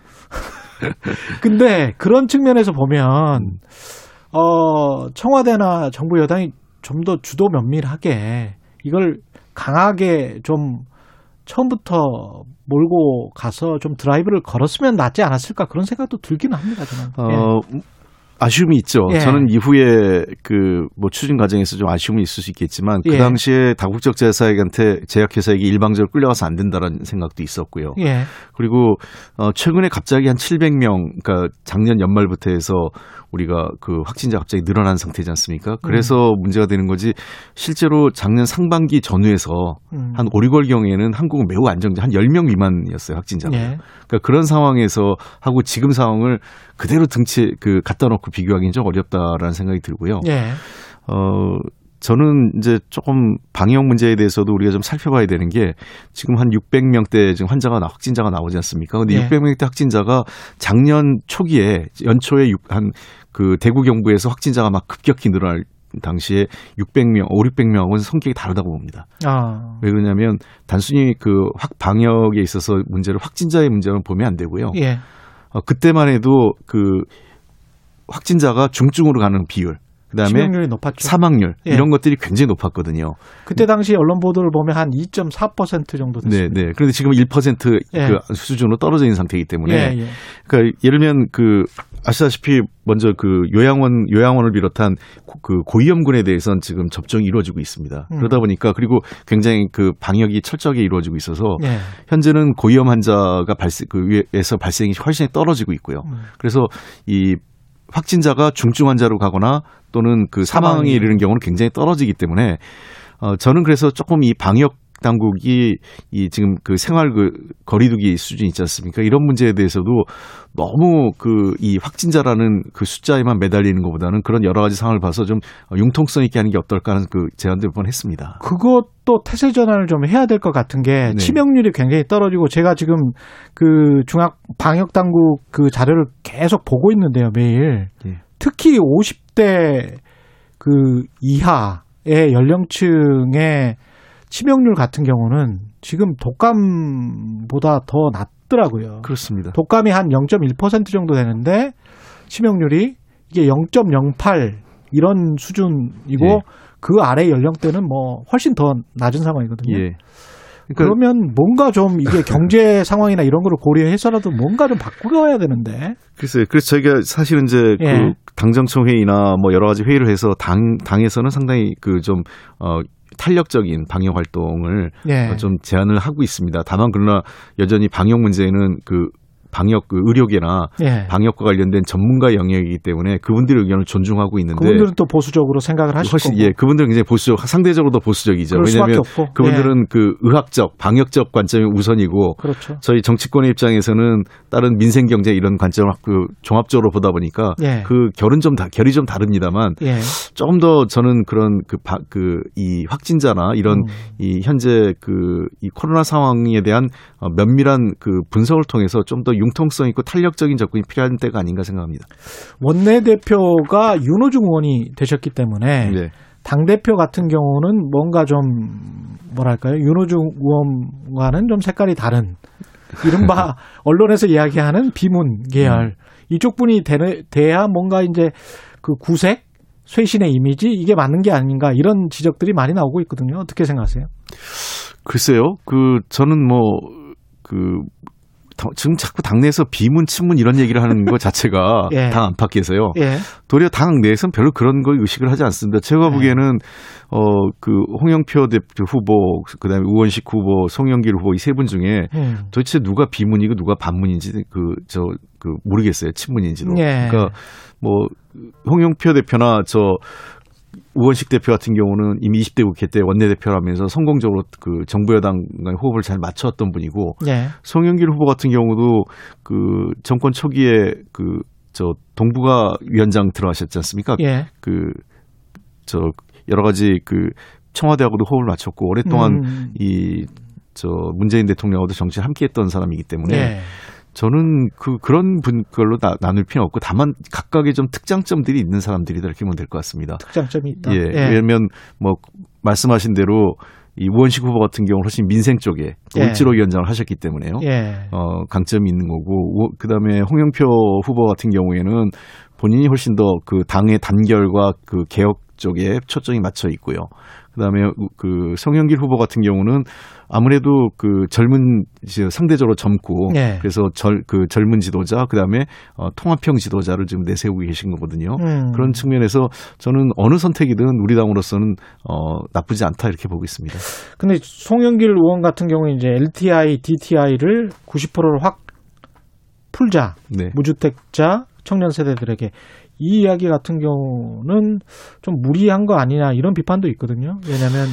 근데 그런 측면에서 음. 보면 어 청와대나 정부 여당이 좀 더 주도 면밀하게 이걸 강하게 좀 처음부터 몰고 가서 좀 드라이브를 걸었으면 낫지 않았을까 그런 생각도 들기는 합니다 저는. 예. 어, 아쉬움이 있죠. 예. 저는 이후에 그 뭐 추진 과정에서 좀 아쉬움이 있을 수 있겠지만 그 예. 당시에 다국적 제약사에게 제약회사에게 일방적으로 끌려가서 안 된다라는 생각도 있었고요. 예. 그리고 어 최근에 갑자기 한 700명 그러니까 작년 연말부터 해서 우리가 그 확진자 갑자기 늘어난 상태지 않습니까? 그래서 문제가 되는 거지 실제로 작년 상반기 전후에서 음. 한 5, 6월 경에는 한국은 매우 안정적 한 10명 미만이었어요, 확진자가. 예. 그러니까 그런 상황에서 하고 지금 상황을 그대로 등치 그 갖다 놓고 비교하기는 좀 어렵다라는 생각이 들고요. 예. 어 저는 이제 조금 방역 문제에 대해서도 우리가 좀 살펴봐야 되는 게 지금 한 600명대 지금 환자가 나 확진자가 나오지 않습니까? 근데 예. 600명대 확진자가 작년 초기에 연초에 한 그 대구 경부에서 확진자가 막 급격히 늘어날 당시에 600명, 5, 600명은 성격이 다르다고 봅니다. 아. 왜 그러냐면 단순히 그 확 방역에 있어서 문제를 확진자의 문제만 보면 안 되고요. 예. 어, 그때만 해도 그 확진자가 중증으로 가는 비율, 그다음에. 사망률 예. 이런 것들이 굉장히 높았거든요. 그때 당시 언론 보도를 보면 한 2.4% 정도 네, 됐습니다. 네. 그런데 지금 1% 예. 그 수준으로 떨어져 있는 상태이기 때문에 예, 예. 그러니까 예를 들면 그 아시다시피 먼저 그 요양원 요양원을 비롯한 고- 그 고위험군에 대해서는 지금 접종이 이루어지고 있습니다. 음. 그러다 보니까 그리고 굉장히 그 방역이 철저하게 이루어지고 있어서 예. 현재는 고위험 환자가 발생 그 위에서 발생이 훨씬 떨어지고 있고요. 음. 그래서 이 확진자가 중증 환자로 가거나 또는 그 사망에 사망이. 이르는 경우는 굉장히 떨어지기 때문에 어 저는 그래서 조금 이 방역 당국이 이 지금 그 생활 그 거리두기 수준 있지 않습니까? 이런 문제에 대해서도 너무 그 이 확진자라는 그 숫자에만 매달리는 것보다는 그런 여러 가지 상황을 봐서 좀 융통성 있게 하는 게 어떨까 하는 그 제안도 몇 번 했습니다. 그것도 태세 전환을 좀 해야 될 것 같은 게 네. 치명률이 굉장히 떨어지고 제가 지금 그 중앙 방역 당국 그 자료를 계속 보고 있는데요 매일 예. 특히 50대 그 이하의 연령층의 치명률 같은 경우는 지금 독감보다 더 낮더라고요. 그렇습니다. 독감이 한 0.1% 정도 되는데 치명률이 이게 0.08 이런 수준이고 예. 그 아래 연령대는 뭐 훨씬 더 낮은 상황이거든요. 예. 그러니까 그러면 뭔가 좀 이게 경제 상황이나 이런 거를 고려해서라도 뭔가 좀 바꾸어야 되는데. 글쎄요. 그래서 저희가 사실은 이제 예. 그 당정청 회의나 뭐 여러 가지 회의를 해서 당 당에서는 상당히 그좀 어. 탄력적인 방역 활동을 예. 어, 좀 제안을 하고 있습니다. 다만 그러나 여전히 방역 문제는 그 방역 그 의료계나 예. 방역과 관련된 전문가 영역이기 때문에 그분들의 의견을 존중하고 있는데 그분들은 또 보수적으로 생각을 하실 훨씬 거고. 예 그분들은 굉장히 보수적 상대적으로 더 보수적이죠. 왜냐하면. 그분들은 그 의학적 방역적 관점이 우선이고 그렇죠. 저희 정치권의 입장에서는 다른 민생 경제 이런 관점을 그 종합적으로 보다 보니까 예. 그 결은 좀 다, 결이 좀 다릅니다만 예. 조금 더 저는 그런 그그이 확진자나 이런 음. 이 현재 그 이 코로나 상황에 대한 어, 면밀한 그 분석을 통해서 좀더 융통성 있고 탄력적인 접근이 필요한 때가 아닌가 생각합니다. 원내대표가 윤호중 의원이 되셨기 때문에 네. 당 대표 같은 경우는 뭔가 좀 뭐랄까요 윤호중 의원과는 좀 색깔이 다른 이른바 언론에서 이야기하는 비문 계열 이쪽 분이 되, 돼야 뭔가 이제 그 구색 쇄신의 이미지 이게 맞는 게 아닌가 이런 지적들이 많이 나오고 있거든요. 어떻게 생각하세요? 글쎄요. 그 저는 뭐그 지금 자꾸 당내에서 비문, 친문 이런 얘기를 하는 것 자체가 예. 당 안팎에서요. 예. 도리어 당 내에서는 별로 그런 걸 의식을 하지 않습니다. 제가 네. 보기에는 어 그 홍영표 대표 후보, 그다음에 우원식 후보, 송영길 후보 이 세 분 중에 음. 도대체 누가 비문이고 누가 반문인지 그저그 모르겠어요. 친문인지도. 예. 그러니까 뭐 홍영표 대표나 저 우원식 대표 같은 경우는 이미 20대 국회 때 원내대표라면서 성공적으로 그 정부 여당 간의 호흡을 잘 맞췄던 분이고 예. 송영길 후보 같은 경우도 그 정권 초기에 그 저 동부가 위원장 들어가셨지 않습니까? 예. 그저 여러 가지 그 청와대하고도 호흡을 맞췄고 오랫동안 음. 이저 문재인 대통령하고도 정치를 함께 했던 사람이기 때문에 예. 저는 그 그런 분 걸로 나, 나눌 필요 없고 다만 각각의 좀 특장점들이 있는 사람들이다 이렇게 보면 될 것 같습니다. 특장점이 있다. 예, 왜냐하면 뭐 말씀하신 대로 이 우원식 후보 같은 경우는 훨씬 민생 쪽에 예. 올지로 위원장을 하셨기 때문에요. 예. 어, 강점이 있는 거고 우- 그다음에 홍영표 후보 같은 경우에는 본인이 훨씬 더 그 당의 단결과 그 개혁 쪽에 초점이 맞춰 있고요. 그다음에 우- 그 송영길 후보 같은 경우는 아무래도 그 젊은 상대적으로 젊고 예. 그래서 절 그 젊은 지도자 그다음에 어, 통합형 지도자를 지금 내세우고 계신 거거든요. 음. 그런 측면에서 저는 어느 선택이든 우리 당으로서는 어, 나쁘지 않다 이렇게 보고 있습니다. 근데 송영길 의원 같은 경우에 이제 LTI, DTI를 90%를 확 풀자. 네. 무주택자 청년 세대들에게 이 이야기 같은 경우는 좀 무리한 거 아니냐 이런 비판도 있거든요. 왜냐하면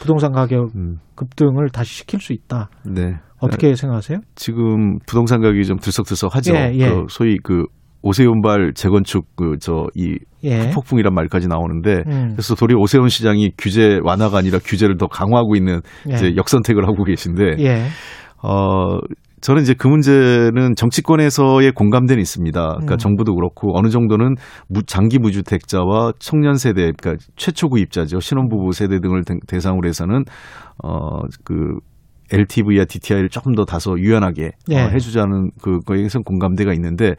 부동산 가격 음, 급등을 다시 시킬 수 있다. 네. 어떻게 생각하세요? 지금 부동산 가격이 좀 들썩들썩하죠. 예, 예. 그 소위 그 오세훈발 재건축 그 저이 예. 폭풍이란 말까지 나오는데 음. 그래서 도리어 오세훈 시장이 규제 완화가 아니라 규제를 더 강화하고 있는 예. 이제 역선택을 하고 계신데 예. 어 저는 이제 그 문제는 정치권에서의 공감대는 있습니다. 그러니까 음. 정부도 그렇고 어느 정도는 무, 장기 무주택자와 청년 세대, 그러니까 최초 구입자죠. 신혼부부 세대 등을 대- 대상으로 해서는 어그 LTV와 DTI를 조금 더 다소 유연하게 예. 어, 해주자는 그거에선 공감대가 있는데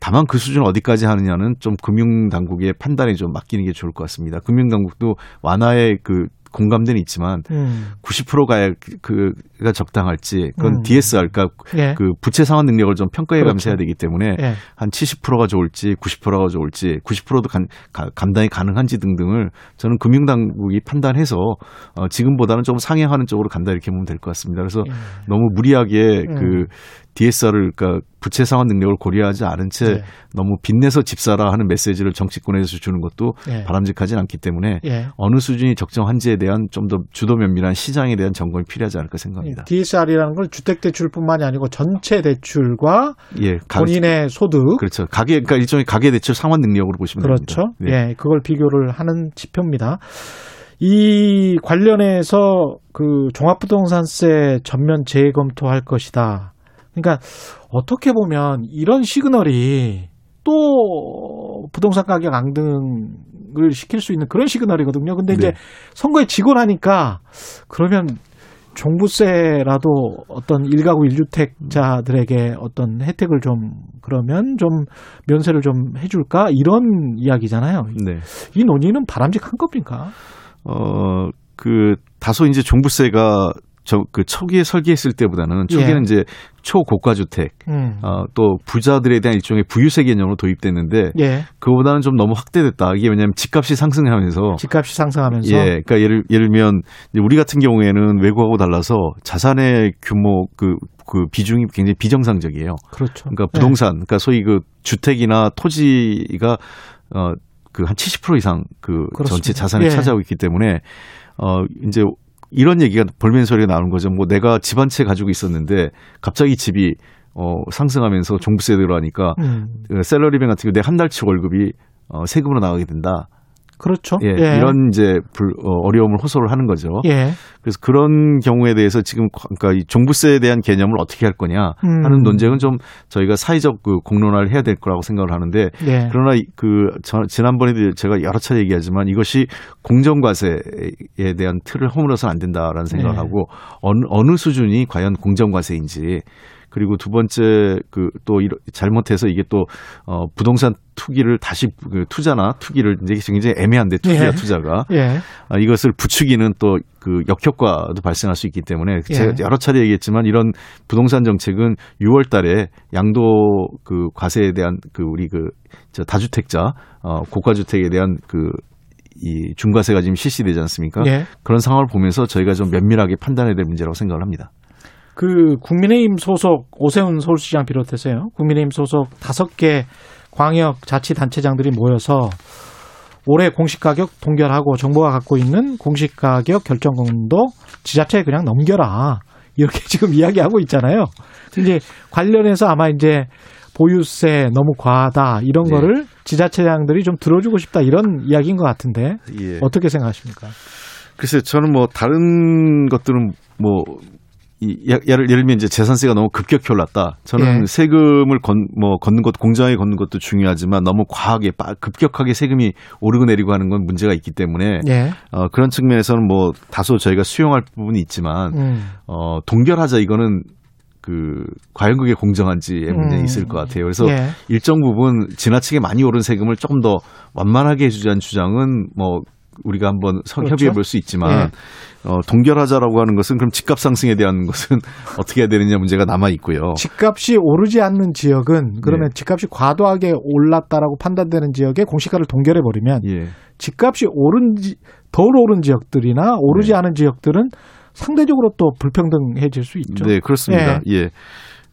다만 그 수준 어디까지 하느냐는 좀 금융 당국의 판단에 좀 맡기는 게 좋을 것 같습니다. 금융 당국도 완화의 그 공감대는 있지만 음. 90% 가야 그 가 적당할지 그건 음. DSR 그러니까 예. 그 부채 상환 능력을 좀 평가해 가면서 그렇죠. 해야 되기 때문에 예. 한 70%가 좋을지 90%가 좋을지 90%도 간, 가- 감당이 가능한지 등등을 저는 금융 당국이 판단해서 어, 지금보다는 좀 상향하는 쪽으로 간다 이렇게 보면 될 것 같습니다. 그래서 예. 너무 무리하게 음. 그 DSR을 그러니까 부채 상환 능력을 고려하지 않은 채 네. 너무 빚내서 집 사라 하는 메시지를 정치권에서 주는 것도 예. 바람직하진 않기 때문에 예. 어느 수준이 적정한지에 대한 좀 더 주도 면밀한 시장에 대한 점검이 필요하지 않을까 생각합니다. DSR이라는 걸 주택 대출뿐만이 아니고 전체 대출과 예, 가, 본인의 소득 그렇죠. 가계 그러니까 일종의 가계 대출 상환 능력으로 보시면 그렇죠. 됩니다. 네. 예, 그걸 비교를 하는 지표입니다. 이 관련해서 그 종합부동산세 전면 재검토할 것이다. 그러니까 어떻게 보면 이런 시그널이 또 부동산 가격 앙등을 시킬 수 있는 그런 시그널이거든요. 근데 이제 네. 선거에 지고 나니까 그러면 종부세라도 어떤 일가구 일주택자들에게 어떤 혜택을 좀 그러면 좀 면세를 좀 해줄까 이런 이야기잖아요. 네. 이 논의는 바람직한 겁니까? 어, 그 다소 이제 종부세가 저 그 초기에 설계했을 때보다는 초기에는 예. 이제 초고가 주택 음. 어, 또 부자들에 대한 일종의 부유세 개념으로 도입됐는데 예. 그거보다는 좀 너무 확대됐다. 이게 왜냐하면 집값이 상승하면서 집값이 상승하면서 예, 그러니까 예를 예를 들면 우리 같은 경우에는 외국하고 달라서 자산의 규모 그그 비중이 굉장히 비정상적이에요. 그렇죠. 그러니까 부동산, 그러니까 소위 그 주택이나 토지가 어그 한 70% 이상 그 그렇습니다. 전체 자산을 예. 차지하고 있기 때문에 어 이제 이런 얘기가 볼멘 소리가 나오는 거죠. 뭐 내가 집 한 채 가지고 있었는데 갑자기 집이 어 상승하면서 종부세 들어가니까 음. 그 셀러리맨 같은 경우 내 한 달치 월급이 어 세금으로 나가게 된다. 그렇죠. 예, 이런 이제 불, 어, 어려움을 호소를 하는 거죠. 예. 그래서 그런 경우에 대해서 지금 그러니까 이 종부세에 대한 개념을 어떻게 할 거냐 음. 하는 논쟁은 좀 저희가 사회적 그 공론화를 해야 될 거라고 생각을 하는데 예. 그러나 이- 그 저- 지난번에도 제가 여러 차례 얘기하지만 이것이 공정과세에 대한 틀을 허물어서는 안 된다라는 생각을 네. 하고 어느, 어느 수준이 과연 공정과세인지 그리고 두 번째 그 또 잘못해서 이게 또 어, 부동산 투기를 다시 그 투자나 투기를 이제 굉장히 애매한데 투기와 예. 투자가 예. 아, 이것을 부추기는 또 그 역효과도 발생할 수 있기 때문에 예. 제가 여러 차례 얘기했지만 이런 부동산 정책은 6월 달에 양도 그 과세에 대한 그 우리 그 저 다주택자 어 고가 주택에 대한 그이 중과세가 지금 실시되지 않습니까? 예. 그런 상황을 보면서 저희가 좀 면밀하게 판단해야 될 문제라고 생각을 합니다. 그 국민의힘 소속 오세훈 서울시장 비롯해서요. 국민의힘 소속 다섯 개 광역 자치단체장들이 모여서 올해 공시가격 동결하고 정부가 갖고 있는 공시가격 결정권도 지자체에 그냥 넘겨라. 이렇게 지금 이야기하고 있잖아요. 이제 관련해서 아마 이제 보유세 너무 과하다 이런 네. 거를 지자체장들이 좀 들어주고 싶다 이런 이야기인 것 같은데 예. 어떻게 생각하십니까? 글쎄 저는 뭐 다른 것들은 뭐 이, 예- 예를, 예를 들면 이제 재산세가 너무 급격히 올랐다. 저는 예. 세금을 건, 뭐, 걷는 것, 공정하게 걷는 것도 중요하지만 너무 과하게, 빠- 급격하게 세금이 오르고 내리고 하는 건 문제가 있기 때문에, 예. 어, 그런 측면에서는 뭐, 다소 저희가 수용할 부분이 있지만, 음. 어, 동결하자 이거는 그, 과연 그게 공정한지의 문제는 음. 있을 것 같아요. 그래서 예. 일정 부분 지나치게 많이 오른 세금을 조금 더 완만하게 해주자는 주장은 뭐, 우리가 한번 서- 그렇죠. 협의해 볼 수 있지만, 어, 동결하자라고 하는 것은 그럼 집값 상승에 대한 것은 어떻게 해야 되느냐 문제가 남아 있고요. 집값이 오르지 않는 지역은 그러면 네. 집값이 과도하게 올랐다라고 판단되는 지역에 공시가를 동결해 버리면 예. 집값이 오른 지, 덜 오른 지역들이나 오르지 네. 않은 지역들은 상대적으로 또 불평등해질 수 있죠. 네, 그렇습니다. 예. 어,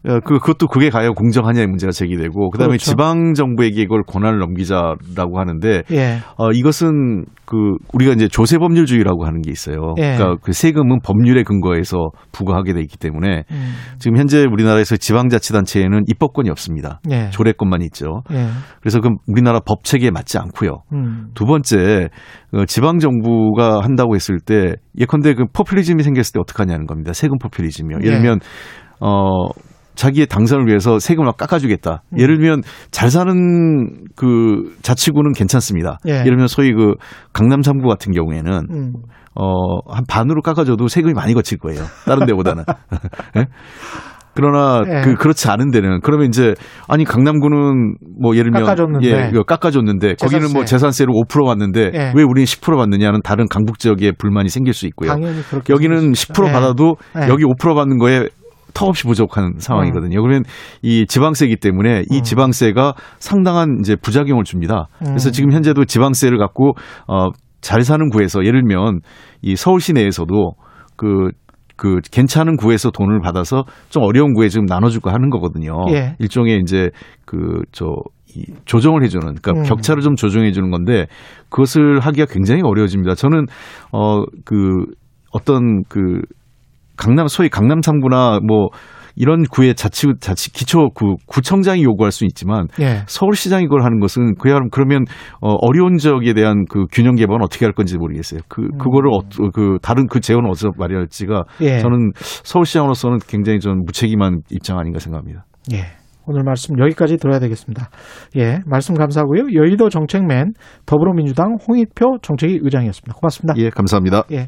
그, 그것도 그게 과연 공정하냐의 문제가 제기되고, 그 다음에 그렇죠. 지방 정부에게 이걸 권한을 넘기자라고 하는데, 예. 어, 이것은 그, 우리가 이제 조세법률주의라고 하는 게 있어요. 예. 그러니까 그 세금은 법률에 근거해서 부과하게 돼 있기 때문에, 음. 지금 현재 우리나라에서 지방자치단체에는 입법권이 없습니다. 예. 조례권만 있죠. 예. 그래서 그럼 우리나라 법 체계에 맞지 않고요. 음. 두 번째, 어, 지방 정부가 한다고 했을 때 예컨대 그 포퓰리즘이 생겼을 때 어떡하냐는 겁니다. 세금 포퓰리즘이요. 예를 예. 들면 어 자기의 당선을 위해서 세금을 막 깎아주겠다. 음. 예를 들면 잘 사는 그 자치구는 괜찮습니다. 예. 예를 들면 소위 그 강남 3구 같은 경우에는 음. 어, 한 반으로 깎아줘도 세금이 많이 거칠 거예요. 다른 데보다는. 예? 그러나 예. 그 그렇지 않은 데는 그러면 이제 아니 강남구는 뭐 예를 들면 깎아줬는데. 예, 깎아줬는데 거기는 뭐 재산세. 재산세를 5% 받는데 예. 왜 우리는 10% 받느냐는 다른 강북 지역에 불만이 생길 수 있고요. 여기는 생겼습니다. 10% 예. 받아도 예. 여기 5% 받는 거에 턱없이 부족한 상황이거든요. 그러면 이 지방세이기 때문에 이 음. 지방세가 상당한 이제 부작용을 줍니다. 그래서 음. 지금 현재도 지방세를 갖고 어, 잘 사는 구에서 예를 들면 이 서울 시내에서도 그그 괜찮은 구에서 돈을 받아서 좀 어려운 구에 지금 나눠주고 하는 거거든요. 예. 일종의 이제 그저 이 조정을 해주는 그러니까 음. 격차를 좀 조정해 주는 건데 그것을 하기가 굉장히 어려워집니다. 저는 어그 어떤 그 강남 소위 강남 3구나 뭐 이런 구의 자치 자치 기초 구 구청장이 요구할 수 있지만 예. 서울시장이 그걸 하는 것은 그야말로 그러면 어, 어려운 지역에 대한 그 균형 개방은 어떻게 할 건지 모르겠어요. 그 그거를 어, 그 다른 그 재원을 어디서 마련할지가 음. 예. 저는 서울시장으로서는 굉장히 좀 무책임한 입장 아닌가 생각합니다. 예. 오늘 말씀 여기까지 들어야 되겠습니다. 예, 말씀 감사하고요. 여의도 정책맨 더불어민주당 홍익표 정책위 의장이었습니다. 고맙습니다. 예, 감사합니다. 예.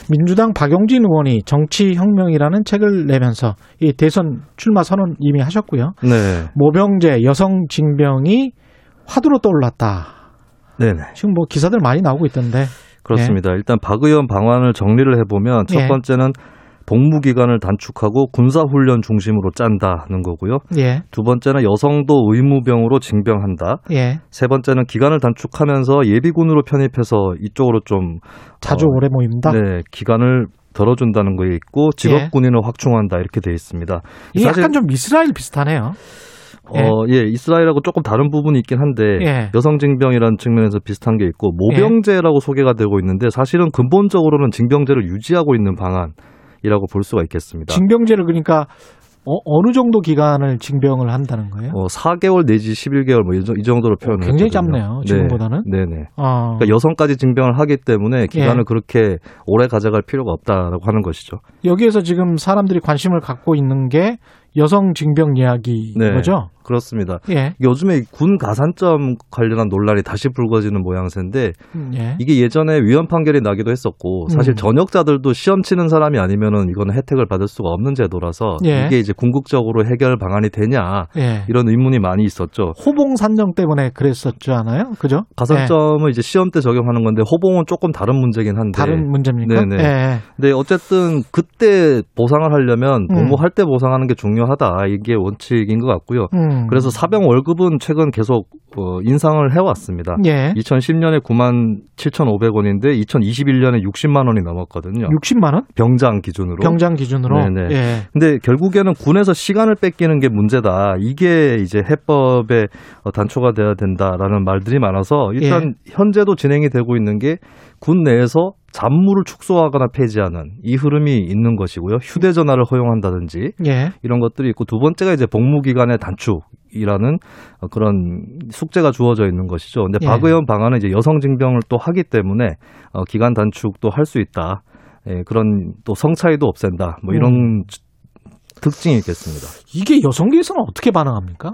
민주당 박용진 의원이 정치혁명이라는 책을 내면서 이 대선 출마 선언 이미 하셨고요. 네. 모병제 여성 징병이 화두로 떠올랐다. 네네. 지금 뭐 기사들 많이 나오고 있던데. 그렇습니다. 일단 박 의원 방안을 정리를 해보면 첫 예. 번째는 복무 기간을 단축하고 군사 훈련 중심으로 짠다는 거고요. 예, 두 번째는 여성도 의무병으로 징병한다. 예, 세 번째는 기간을 단축하면서 예비군으로 편입해서 이쪽으로 좀 자주 어, 오래 모입니다. 네, 기간을 덜어준다는 거에 있고 직업 예. 군인을 확충한다 이렇게 돼 있습니다. 이게 약간 좀 이스라엘 비슷하네요. 어, 예, 이스라엘하고 조금 다른 부분이 있긴 한데 예. 여성 징병이라는 측면에서 비슷한 게 있고 모병제라고 소개가 되고 있는데 사실은 근본적으로는 징병제를 유지하고 있는 방안 이라고 볼 수가 있겠습니다. 징병제를 그러니까 어, 느 정도 기간을 징병을 한다는 거예요? 어, 4개월 내지 11개월 뭐 이 정도로 표현을 굉장히 했거든요. 짧네요, 지금보다는. 네, 네. 어, 그러니까 여성까지 징병을 하기 때문에 기간을 예. 그렇게 오래 가져갈 필요가 없다라고 하는 것이죠. 여기에서 지금 사람들이 관심을 갖고 있는 게 여성 징병 이야기인 네. 거죠? 그렇습니다. 예. 요즘에 군 가산점 관련한 논란이 다시 불거지는 모양새인데 음, 예. 이게 예전에 위헌 판결이 나기도 했었고 사실 음. 전역자들도 시험 치는 사람이 아니면은 이거는 혜택을 받을 수가 없는 제도라서 예. 이게 이제 궁극적으로 해결 방안이 되냐 예. 이런 의문이 많이 있었죠. 호봉 산정 때문에 그랬었지 않아요? 그죠? 가산점을 이제 시험 때 적용하는 건데 호봉은 조금 다른 문제긴 한데 다른 문제입니까? 네네. 예. 근데 어쨌든 그때 보상을 하려면 음. 복무할 때 보상하는 게 중요 하다 이게 원칙인 것 같고요. 음. 그래서 사병 월급은 최근 계속 어, 인상을 해왔습니다. 예. 2010년에 9만 7,500원인데 2021년에 60만 원이 넘었거든요. 60만 원? 병장 기준으로. 병장 기준으로. 네네. 예. 근데 결국에는 군에서 시간을 뺏기는 게 문제다. 이게 이제 해법에 어, 단초가 돼야 된다라는 말들이 많아서 일단 예. 현재도 진행이 되고 있는 게 군 내에서 잡무를 축소하거나 폐지하는 이 흐름이 있는 것이고요. 휴대전화를 허용한다든지 예. 이런 것들이 있고 두 번째가 이제 복무 기간의 단축이라는 어, 그런 숙제가 주어져 있는 것이죠. 근데 예. 박 의원 방안은 이제 여성 징병을 또 하기 때문에 어, 기간 단축도 할 수 있다. 예, 그런 또 성차이도 없앤다. 뭐 이런 음. 주- 특징이 있겠습니다. 이게 여성계에서는 어떻게 반응합니까?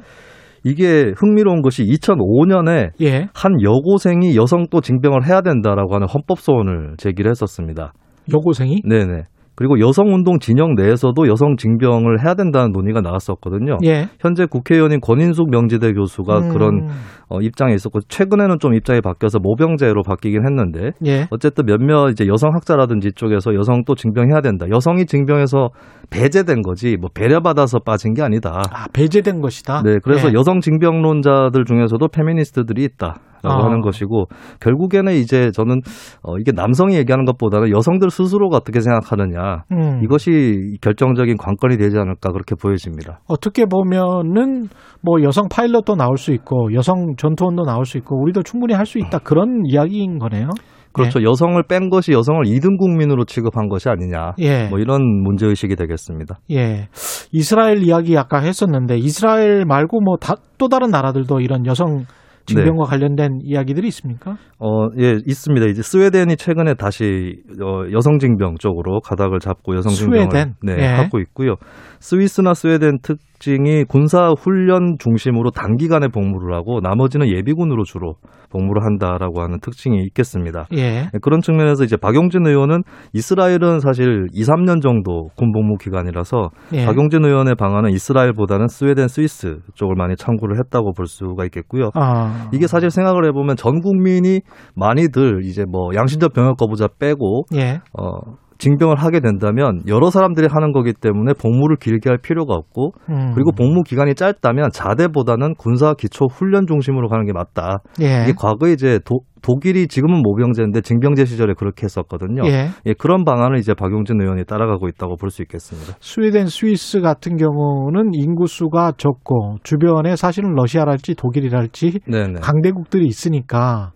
이게 흥미로운 것이 2005년에 예. 한 여고생이 여성 또 징병을 해야 된다라고 하는 헌법 소원을 제기를 했었습니다. 여고생이? 네네. 그리고 여성운동 진영 내에서도 여성 징병을 해야 된다는 논의가 나왔었거든요. 예. 현재 국회의원인 권인숙 명지대 교수가 음. 그런 어, 입장에 있었고 최근에는 좀 입장이 바뀌어서 모병제로 바뀌긴 했는데 예. 어쨌든 몇몇 이제 여성 학자라든지 이쪽에서 여성 또 징병해야 된다. 여성이 징병해서 배제된 거지 뭐 배려받아서 빠진 게 아니다. 아, 배제된 것이다. 네, 그래서 예. 여성 징병론자들 중에서도 페미니스트들이 있다 라고 아. 하는 것이고 결국에는 이제 저는 어, 이게 남성이 얘기하는 것보다는 여성들 스스로가 어떻게 생각하느냐 음. 이것이 결정적인 관건이 되지 않을까 그렇게 보여집니다. 어떻게 보면은 뭐 여성 파일럿도 나올 수 있고 여성 전투원도 나올 수 있고 우리도 충분히 할 수 있다 그런 이야기인 거네요. 그렇죠. 여성을 뺀 것이 여성을 2등 국민으로 취급한 것이 아니냐. 예. 뭐 이런 문제 의식이 되겠습니다. 예. 이스라엘 이야기 아까 했었는데 이스라엘 말고 뭐또 다른 나라들도 이런 여성 징병과 네. 관련된 이야기들이 있습니까? 어, 예, 있습니다. 이제 스웨덴이 최근에 다시 어, 여성 징병 쪽으로 가닥을 잡고 여성 징병을 스웨덴? 네, 예. 하고 있고요. 스위스나 스웨덴 특 특징이 군사 훈련 중심으로 단기간에 복무를 하고 나머지는 예비군으로 주로 복무를 한다라고 하는 특징이 있겠습니다. 예. 그런 측면에서 이제 박용진 의원은 이스라엘은 사실 2, 3년 정도 군 복무 기간이라서 예. 박용진 의원의 방안은 이스라엘보다는 스웨덴, 스위스 쪽을 많이 참고를 했다고 볼 수가 있겠고요. 아. 이게 사실 생각을 해보면 전 국민이 많이들 이제 뭐 양심적 병역 거부자 빼고 예. 어 징병을 하게 된다면 여러 사람들이 하는 거기 때문에 복무를 길게 할 필요가 없고 음. 그리고 복무 기간이 짧다면 자대보다는 군사 기초 훈련 중심으로 가는 게 맞다. 예. 이게 과거에 이제 도, 독일이 지금은 모병제인데 징병제 시절에 그렇게 했었거든요. 예. 그런 방안을 이제 박용진 의원이 따라가고 있다고 볼 수 있겠습니다. 스웨덴, 스위스 같은 경우는 인구수가 적고 주변에 사실은 러시아랄지 독일이랄지 네네. 강대국들이 있으니까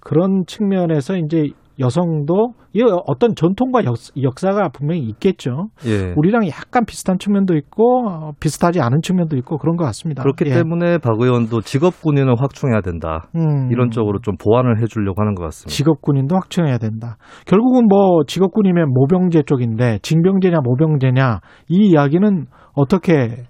그런 측면에서 이제 여성도 이 어떤 전통과 역, 사가 분명히 있겠죠. 예. 우리랑 약간 비슷한 측면도 있고 어, 비슷하지 않은 측면도 있고 그런 것 같습니다. 그렇기 예. 때문에 박 의원도 직업 군인을 확충해야 된다. 음. 이런 쪽으로 좀 보완을 해주려고 하는 것 같습니다. 직업 군인도 확충해야 된다. 결국은 뭐 직업군이면 모병제 쪽인데 징병제냐 모병제냐 이 이야기는 어떻게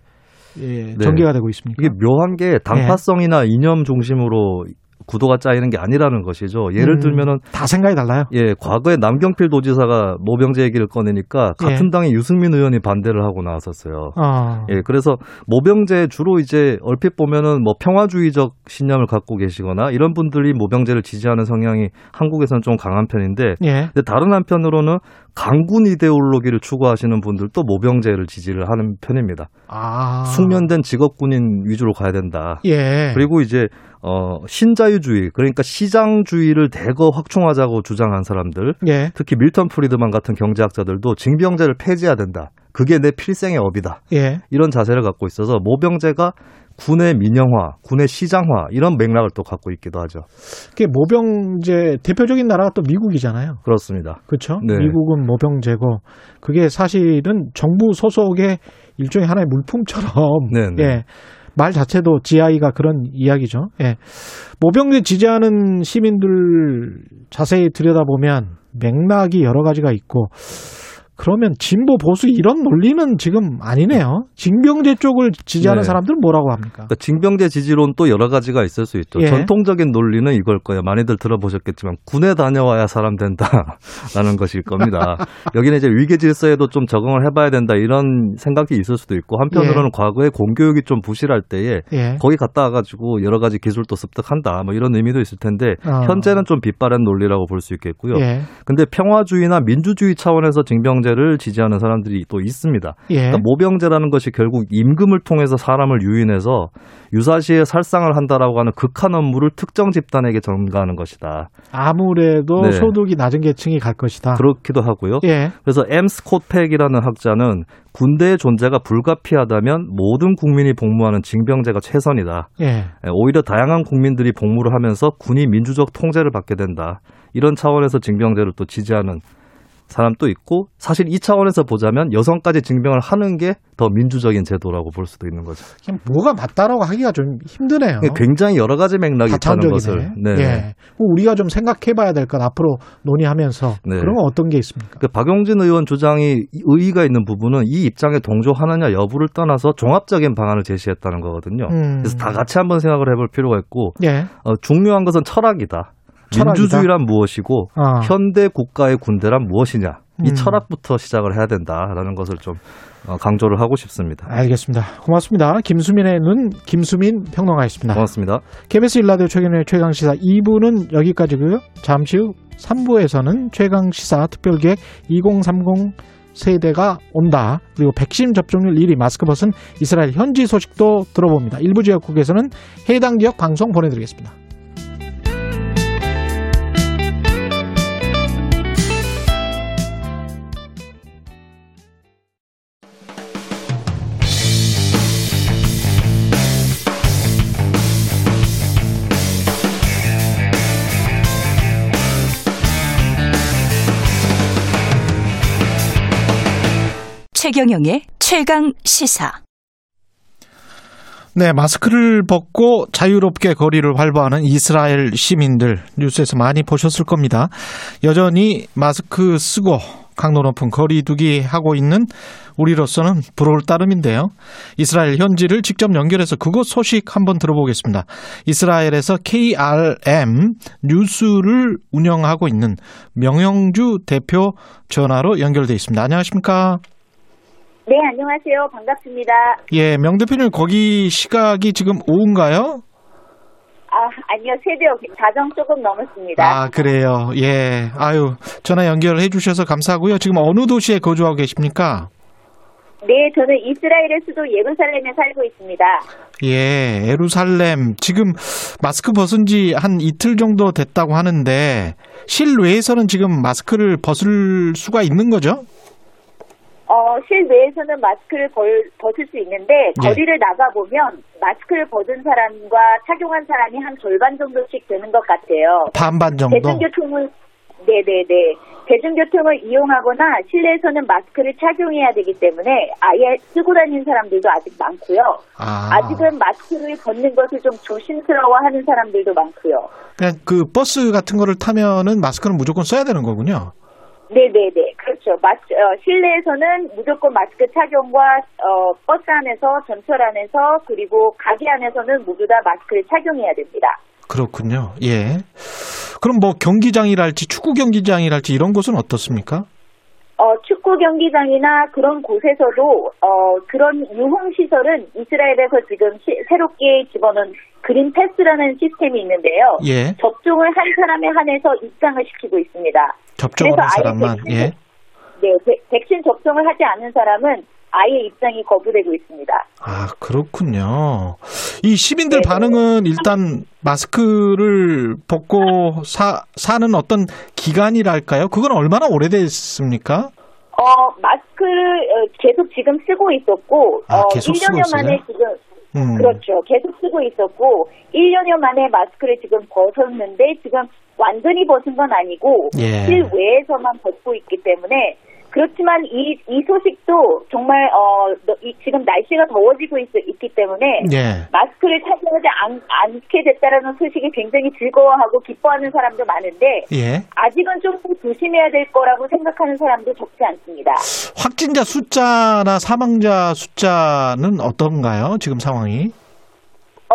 예, 전개가 되고 있습니까? 이게 묘한 게 당파성이나 이념 중심으로 구도가 짜이는 게 아니라는 것이죠. 예를 음, 들면은 다 생각이 달라요. 예, 과거에 남경필 도지사가 모병제 얘기를 꺼내니까 같은 예. 당의 유승민 의원이 반대를 하고 나왔었어요. 어. 예, 그래서 모병제 주로 이제 얼핏 보면은 뭐 평화주의적 신념을 갖고 계시거나 이런 분들이 모병제를 지지하는 성향이 한국에서는 좀 강한 편인데 예. 근데 다른 한편으로는 강군 이데올로기를 추구하시는 분들도 모병제를 지지를 하는 편입니다. 아. 숙련된 직업군인 위주로 가야 된다. 예. 그리고 이제 어 신자유주의 그러니까 시장주의를 대거 확충하자고 주장한 사람들 예. 특히 밀턴 프리드만 같은 경제학자들도 징병제를 폐지해야 된다. 그게 내 필생의 업이다. 예. 이런 자세를 갖고 있어서 모병제가 군의 민영화, 군의 시장화 이런 맥락을 또 갖고 있기도 하죠. 그게 모병제 대표적인 나라가 또 미국이잖아요. 그렇습니다. 그렇죠? 네. 미국은 모병제고 그게 사실은 정부 소속의 일종의 하나의 물품처럼 네, 네. 예. 말 자체도 GI가 그런 이야기죠. 예. 모병제 지지하는 시민들 자세히 들여다보면 맥락이 여러 가지가 있고 그러면 진보 보수 이런 논리는 지금 아니네요. 징병제 쪽을 지지하는 네. 사람들은 뭐라고 합니까? 그러니까 징병제 지지론 또 여러 가지가 있을 수 있죠. 예. 전통적인 논리는 이걸 거예요. 많이들 들어보셨겠지만 군에 다녀와야 사람 된다라는 것일 겁니다. 여기는 이제 위계 질서에도 좀 적응을 해봐야 된다 이런 생각이 있을 수도 있고 한편으로는 과거에 공교육이 좀 부실할 때에 예. 거기 갔다 와가지고 여러 가지 기술도 습득한다 뭐 이런 의미도 있을 텐데 어. 현재는 좀 빛바랜 논리라고 볼 수 있겠고요. 예. 근데 평화주의나 민주주의 차원에서 징병제 를 지지하는 사람들이 또 있습니다. 예. 그러니까 모병제라는 것이 결국 임금을 통해서 사람을 유인해서 유사시에 살상을 한다라고 하는 극한 업무를 특정 집단에게 전가하는 것이다. 아무래도 네. 소득이 낮은 계층이 갈 것이다. 그렇기도 하고요. 예. 그래서 M 스콧 팩이라는 학자는 군대의 존재가 불가피하다면 모든 국민이 복무하는 징병제가 최선이다. 예. 예, 오히려 다양한 국민들이 복무를 하면서 군이 민주적 통제를 받게 된다. 이런 차원에서 징병제를 또 지지하는 사람도 있고 사실 이 차원에서 보자면 여성까지 징병을 하는 게 더 민주적인 제도라고 볼 수도 있는 거죠. 뭐가 맞다라고 하기가 좀 힘드네요. 굉장히 여러 가지 맥락이 있다는. 것을 네. 예. 뭐 우리가 좀 생각해봐야 될것 앞으로 논의하면서 네. 그런 건 어떤 게 있습니까? 그 박용진 의원 주장이 의의가 있는 부분은 이 입장에 동조하느냐 여부를 떠나서 종합적인 방안을 제시했다는 거거든요. 음. 그래서 다 같이 한번 생각을 해볼 필요가 있고 예. 어, 중요한 것은 철학이다. 철학이다. 민주주의란 무엇이고 어. 현대 국가의 군대란 무엇이냐. 이 음. 철학부터 시작을 해야 된다라는 것을 좀 어, 강조를 하고 싶습니다. 알겠습니다. 고맙습니다. 김수민의 눈 김수민 평론가였습니다. 고맙습니다. KBS 일라디오 최근의 최강 시사 2부는 여기까지고요. 잠시 후 3부에서는 최강 시사 특별기획 2030 세대가 온다. 그리고 백신 접종률 1위 마스크 벗은 이스라엘 현지 소식도 들어봅니다. 일부 지역국에서는 해당 지역 방송 보내드리겠습니다. 최경영의 최강 시사. 네, 마스크를 벗고 자유롭게 거리를 활보하는 이스라엘 시민들 뉴스에서 많이 보셨을 겁니다. 여전히 마스크 쓰고 강도 높은 거리두기 하고 있는 우리로서는 부러울 따름인데요. 이스라엘 현지를 직접 연결해서 그곳 소식 한번 들어보겠습니다. 이스라엘에서 KRM 뉴스를 운영하고 있는 명영주 대표 전화로 연결돼 있습니다. 안녕하십니까? 네, 안녕하세요. 반갑습니다. 예, 명 대표님 거기 시각이 지금 오후인가요? 아, 아니요. 새벽 자정 조금 넘었습니다. 아, 그래요. 예. 아유, 전화 연결해 주셔서 감사하고요. 지금 어느 도시에 거주하고 계십니까? 네, 저는 이스라엘의 수도 예루살렘에 살고 있습니다. 예, 예루살렘. 지금 마스크 벗은 지 한 이틀 정도 됐다고 하는데 실외에서는 지금 마스크를 벗을 수가 있는 거죠? 어, 실내에서는 마스크를 벌, 벗을 수 있는데 예. 거리를 나가 보면 마스크를 벗은 사람과 착용한 사람이 한 절반 정도씩 되는 것 같아요. 반반 정도. 대중교통을 네네네 대중교통을 이용하거나 실내에서는 마스크를 착용해야 되기 때문에 아예 쓰고 다니는 사람들도 아직 많고요. 아. 아직은 마스크를 벗는 것을 좀 조심스러워하는 사람들도 많고요. 그냥 그 버스 같은 거를 타면은 마스크는 무조건 써야 되는 거군요. 네네네 그렇죠. 마스, 어, 실내에서는 무조건 마스크 착용과 어, 버스 안에서 전철 안에서 그리고 가게 안에서는 모두 다 마스크를 착용해야 됩니다. 그렇군요. 예. 그럼 뭐 경기장이랄지 축구 경기장이랄지 이런 곳은 어떻습니까? 어, 축구 경기장이나 그런 곳에서도 어, 그런 유흥 시설은 이스라엘에서 지금 시- 새롭게 집어넣은 그린 패스라는 시스템이 있는데요. 예. 접종을 한 사람에 한해서 입장을 시키고 있습니다. 접종을 한 사람만. 백신, 예. 네, 백- 백신 접종을 하지 않은 사람은 아예 입장이 거부되고 있습니다. 아, 그렇군요. 이 시민들 네. 반응은 일단 마스크를 벗고 사, 사는 어떤 기간이랄까요? 그건 얼마나 오래됐습니까? 어, 마스크를 어, 계속 지금 쓰고 있었고, 아, 어, 계속 1년여 쓰고 만에? 지금, 음. 그렇죠. 계속 쓰고 있었고, 1년여 만에 마스크를 지금 벗었는데, 지금 완전히 벗은 건 아니고, 예. 실외에서만 벗고 있기 때문에, 그렇지만 이, 이 소식도 정말, 어, 너- 이- 지금 날씨가 더워지고 있, 있기 때문에, 예. 마스크를 착용하지 않, 않게 됐다라는 소식이 굉장히 즐거워하고 기뻐하는 사람도 많은데, 예. 아직은 좀더 조심해야 될 거라고 생각하는 사람도 적지 않습니다. 확진자 숫자나 사망자 숫자는 어떤가요? 지금 상황이?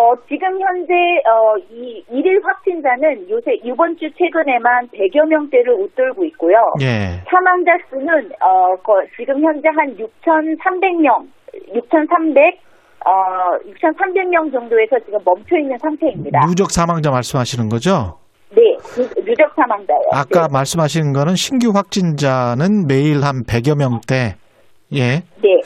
어, 지금 현재, 어, 이, 일일 확진자는 요새 이번 주 최근에만 100여 명대를 웃돌고 있고요. 예. 사망자 수는, 어, 거- 지금 현재 한 6,300명, 6,300, 어, 6,300명 정도에서 지금 멈춰 있는 상태입니다. 누적 사망자 말씀하시는 거죠? 네, 누- 누적 사망자요. 아까 네. 말씀하신 거는 신규 확진자는 매일 한 100여 명대. 예. 네.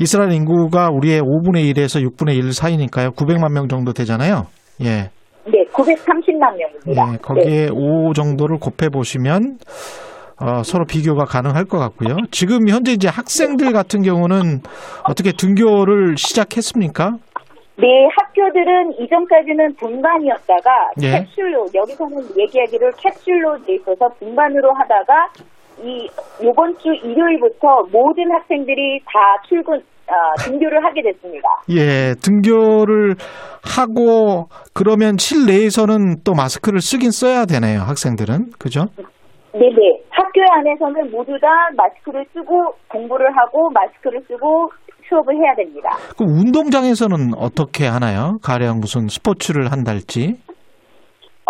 이스라엘 인구가 우리의 5분의 1에서 6분의 1 사이니까요. 900만 명 정도 되잖아요. 예. 네, 930만 명입니다. 네, 거기에 5 정도를 곱해 보시면 어, 서로 비교가 가능할 것 같고요. 지금 현재 이제 학생들 같은 경우는 어떻게 등교를 시작했습니까? 네, 학교들은 이전까지는 분반이었다가 예. 캡슐로 여기서는 얘기하기를 캡슐로 돼 있어서 분반으로 하다가 이 요번 주 일요일부터 모든 학생들이 다 출근 아, 등교를 하게 됐습니다. 예, 등교를 하고 그러면 실내에서는 또 마스크를 쓰긴 써야 되네요. 학생들은 그죠? 네네. 학교 안에서는 모두 다 마스크를 쓰고 공부를 하고 마스크를 쓰고 수업을 해야 됩니다. 그 운동장에서는 어떻게 하나요? 가령 무슨 스포츠를 한달지?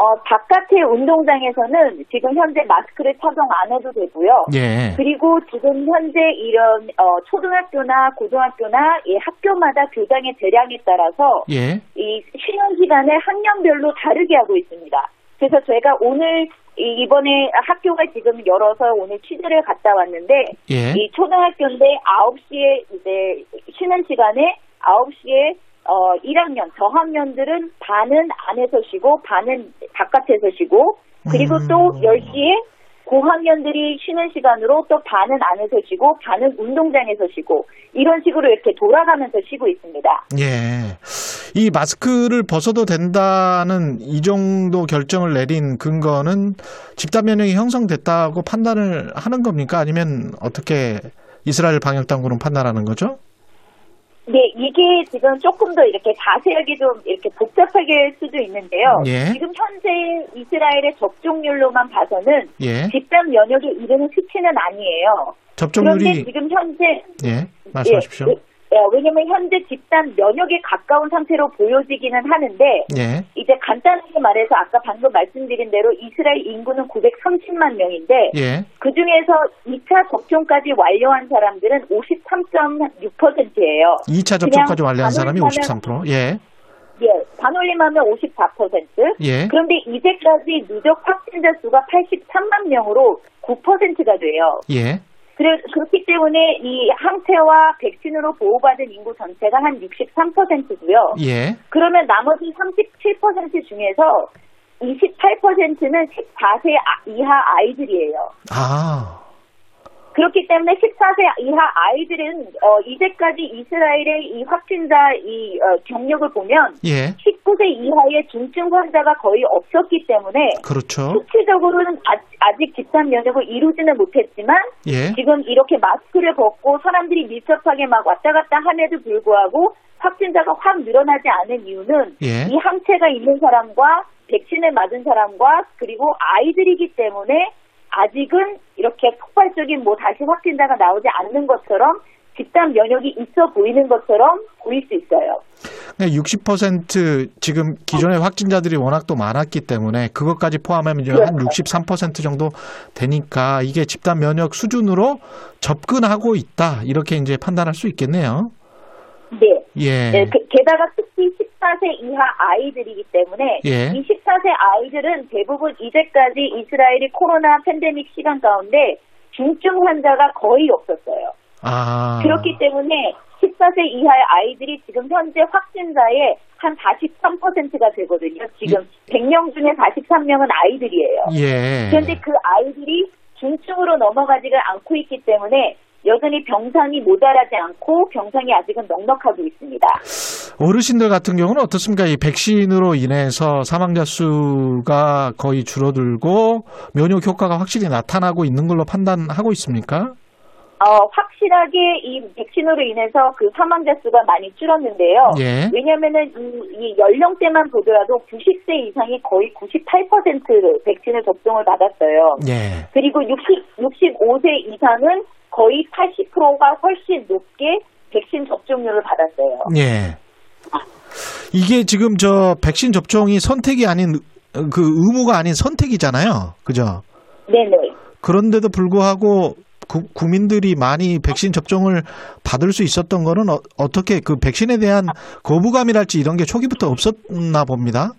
어, 바깥의 운동장에서는 지금 현재 마스크를 착용 안 해도 되고요. 예. 그리고 지금 현재 이런 어, 초등학교나 고등학교나 이 학교마다 교장의 대량에 따라서 예. 이 쉬는 시간을 학년별로 다르게 하고 있습니다. 그래서 저희가 오늘 이- 이번에 학교가 지금 열어서 오늘 취재를 갔다 왔는데 예. 이 초등학교인데 9시에 이제 쉬는 시간에 9시에 어 1학년 저학년들은 반은 안에서 쉬고 반은 바깥에서 쉬고 그리고 음. 또 10시에 고학년들이 쉬는 시간으로 또 반은 안에서 쉬고 반은 운동장에서 쉬고 이런 식으로 이렇게 돌아가면서 쉬고 있습니다. 예. 이 마스크를 벗어도 된다는 이 정도 결정을 내린 근거는 집단 면역이 형성됐다고 판단을 하는 겁니까? 아니면 어떻게 이스라엘 방역 당국은 판단하는 거죠? 네, 이게 지금 조금 더 이렇게 자세하게 좀 이렇게 복잡하게 할 수도 있는데요. 예. 지금 현재 이스라엘의 접종률로만 봐서는 예. 집단 면역에 이르는 수치는 아니에요. 접종률이 그런데 지금 현재 예, 말씀하십시오. 예, 예, 왜냐면 현재 집단 면역에 가까운 상태로 보여지기는 하는데 예. 이제 간단하게 말해서 아까 방금 말씀드린 대로 이스라엘 인구는 930만 명인데 예. 그 중에서 2차 접종까지 완료한 사람들은 53.6%예요. 2차 접종까지 완료한 사람이 53%. 예. 예, 반올림하면 54%. 예. 그런데 이제까지 누적 확진자 수가 83만 명으로 9%가 돼요. 예. 그래, 그렇기 때문에 이 항체와 백신으로 보호받은 인구 전체가 한 63%고요. 예. 그러면 나머지 37% 중에서 28%는 14세 이하 아이들이에요. 아. 그렇기 때문에 14세 이하 아이들은 어, 이제까지 이스라엘의 이 확진자 이 어, 경력을 보면 예. 19세 이하의 중증 환자가 거의 없었기 때문에 그렇죠. 수치적으로는 아, 직 집단 면역을 이루지는 못했지만 예. 지금 이렇게 마스크를 벗고 사람들이 밀접하게 막 왔다 갔다 함에도 불구하고 확진자가 확 늘어나지 않은 이유는 예. 이 항체가 있는 사람과 백신을 맞은 사람과 그리고 아이들이기 때문에 아직은 이렇게 폭발적인 뭐 다시 확진자가 나오지 않는 것처럼 집단 면역이 있어 보이는 것처럼 보일 수 있어요. 60% 지금 기존의 확진자들이 워낙 또 많았기 때문에 그것까지 포함하면 이제 한63% 정도 되니까 이게 집단 면역 수준으로 접근하고 있다 이렇게 이제 판단할 수 있겠네요. 네. 예. 네, 그- 게다가 특히 14세 이하 아이들이기 때문에 예. 이 14세 아이들은 대부분 이제까지 이스라엘이 코로나 팬데믹 시간 가운데 중증 환자가 거의 없었어요. 아. 그렇기 때문에 14세 이하의 아이들이 지금 현재 확진자의 한 43%가 되거든요. 지금 100명 중에 43명은 아이들이에요. 예. 그런데 그 아이들이 중증으로 넘어가지가 않고 있기 때문에 여전히 병상이 모자라지 않고 병상이 아직은 넉넉하고 있습니다. 어르신들 같은 경우는 어떻습니까? 이 백신으로 인해서 사망자 수가 거의 줄어들고 면역 효과가 확실히 나타나고 있는 걸로 판단하고 있습니까? 어, 확실하게 이 백신으로 인해서 그 사망자 수가 많이 줄었는데요. 예. 왜냐면은 이, 이 연령대만 보더라도 90세 이상이 거의 98% 백신을 접종을 받았어요. 예. 그리고 60, 65세 이상은 거의 80%가 훨씬 높게 백신 접종률을 받았어요. 예. 이게 지금 저 백신 접종이 선택이 아닌 그 의무가 아닌 선택이잖아요. 그죠? 네네. 그런데도 불구하고 구- 국민들이 많이 백신 접종을 받을 수 있었던 거는 어, 떻게그 백신에 대한 거부감이랄지 이런 게 초기부터 없었나 봅니다.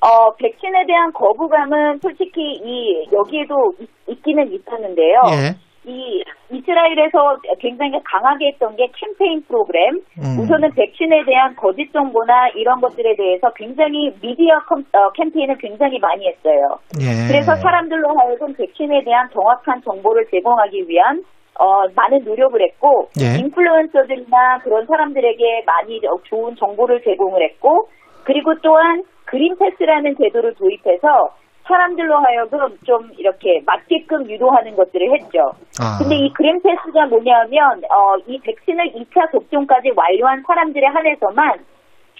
어, 백신에 대한 거부감은 솔직히 이, 여기에도 있, 있기는 있었는데요. 예. 이 이스라엘에서 굉장히 강하게 했던 게 캠페인 프로그램. 음. 우선은 백신에 대한 거짓 정보나 이런 것들에 대해서 굉장히 미디어 컴- 어, 캠페인을 굉장히 많이 했어요. 예. 그래서 사람들로 하여금 백신에 대한 정확한 정보를 제공하기 위한 어, 많은 노력을 했고 예. 인플루언서들이나 그런 사람들에게 많이 어, 좋은 정보를 제공을 했고 그리고 또한 그린 패스라는 제도를 도입해서 사람들로 하여금 좀 이렇게 맞게끔 유도하는 것들을 했죠. 아. 근데 이 그린 패스가 뭐냐면 어, 이 백신을 2차 접종까지 완료한 사람들에 한해서만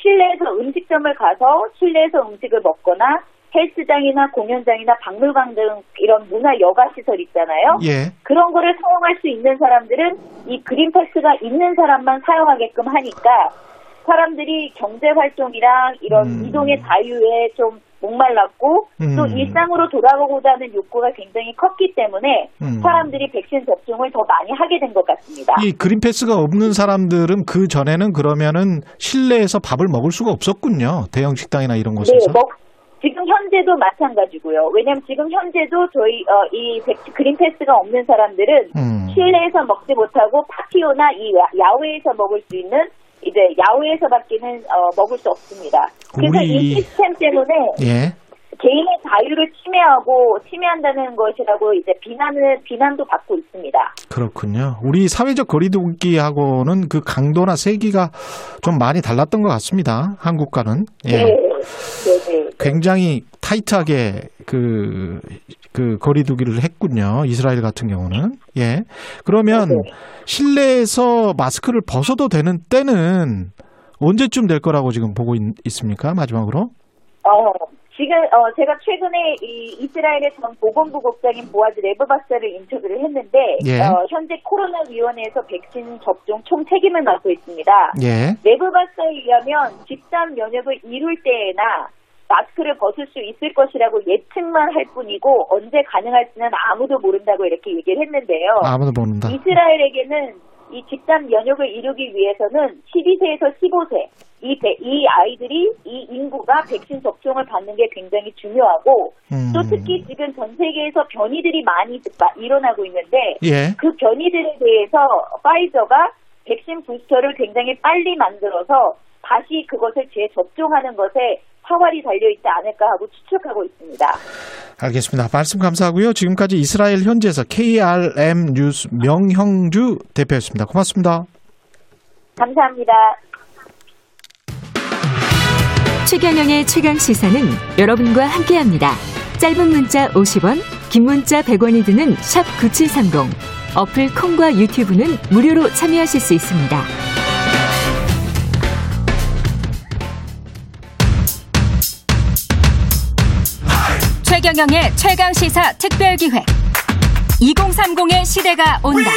실내에서 음식점을 가서 실내에서 음식을 먹거나 헬스장이나 공연장이나 박물관 등 이런 문화 여가 시설 있잖아요. 예. 그런 거를 사용할 수 있는 사람들은 이 그린 패스가 있는 사람만 사용하게끔 하니까 사람들이 경제 활동이랑 이런 음. 이동의 자유에 좀 목말랐고 음. 또 일상으로 돌아가고자 하는 욕구가 굉장히 컸기 때문에 음. 사람들이 백신 접종을 더 많이 하게 된 것 같습니다. 이 그린 패스가 없는 사람들은 그 전에는 그러면은 실내에서 밥을 먹을 수가 없었군요. 대형 식당이나 이런 네, 곳에서. 뭐 지금 현재도 마찬가지고요. 왜냐하면 지금 현재도 저희 어, 이 백- 그린 패스가 없는 사람들은 음. 실내에서 먹지 못하고 파티오나 이 야- 야외에서 먹을 수 있는 이제 야외에서밖에는 어, 먹을 수 없습니다. 그래서 우리- 이 시스템 때문에 예. 개인의 자유를 침해하고 침해한다는 것이라고 이제 비난을 비난도 받고 있습니다. 그렇군요. 우리 사회적 거리두기하고는 그 강도나 세기가 좀 많이 달랐던 것 같습니다. 한국과는. 예. 네, 네, 네. 굉장히 타이트하게 그, 그 거리두기를 했군요. 이스라엘 같은 경우는. 예. 그러면 실내에서 마스크를 벗어도 되는 때는 언제쯤 될 거라고 지금 보고 있, 습니까 마지막으로? 어, 지금 어, 제가 최근에 이 이스라엘의 전 보건부 국장인 보아즈 레브바스를 인터뷰를 했는데 예. 어, 현재 코로나 위원회에서 백신 접종 총 책임을 맡고 있습니다. 예. 레브바스에 의하면 집단 면역을 이룰 때에나 마스크를 벗을 수 있을 것이라고 예측만 할 뿐이고 언제 가능할지는 아무도 모른다고 이렇게 얘기를 했는데요. 아무도 모른다. 이스라엘에게는 이 집단 면역을 이루기 위해서는 12세에서 15세 이, 배- 이 아이들이 이 인구가 백신 접종을 받는 게 굉장히 중요하고 음. 또 특히 지금 전 세계에서 변이들이 많이 마- 일어나고 있는데 예. 그 변이들에 대해서 파이저가 백신 부스터를 굉장히 빨리 만들어서 다시 그것을 재접종하는 것에 사활이 달려 있지 않을까 하고 추측하고 있습니다. 알겠습니다. 말씀 감사하고요. 지금까지 이스라엘 현지에서 KRM 뉴스 명형주 대표였습니다. 고맙습니다. 감사합니다. 최경영의 최강 시사는 여러분과 함께합니다. 짧은 문자 50원, 긴 문자 100원이 드는 샵 9730. 어플 콩과 유튜브는 무료로 참여하실 수 있습니다. 최경영의 최강 시사 특별 기획 2030의 시대가 온다.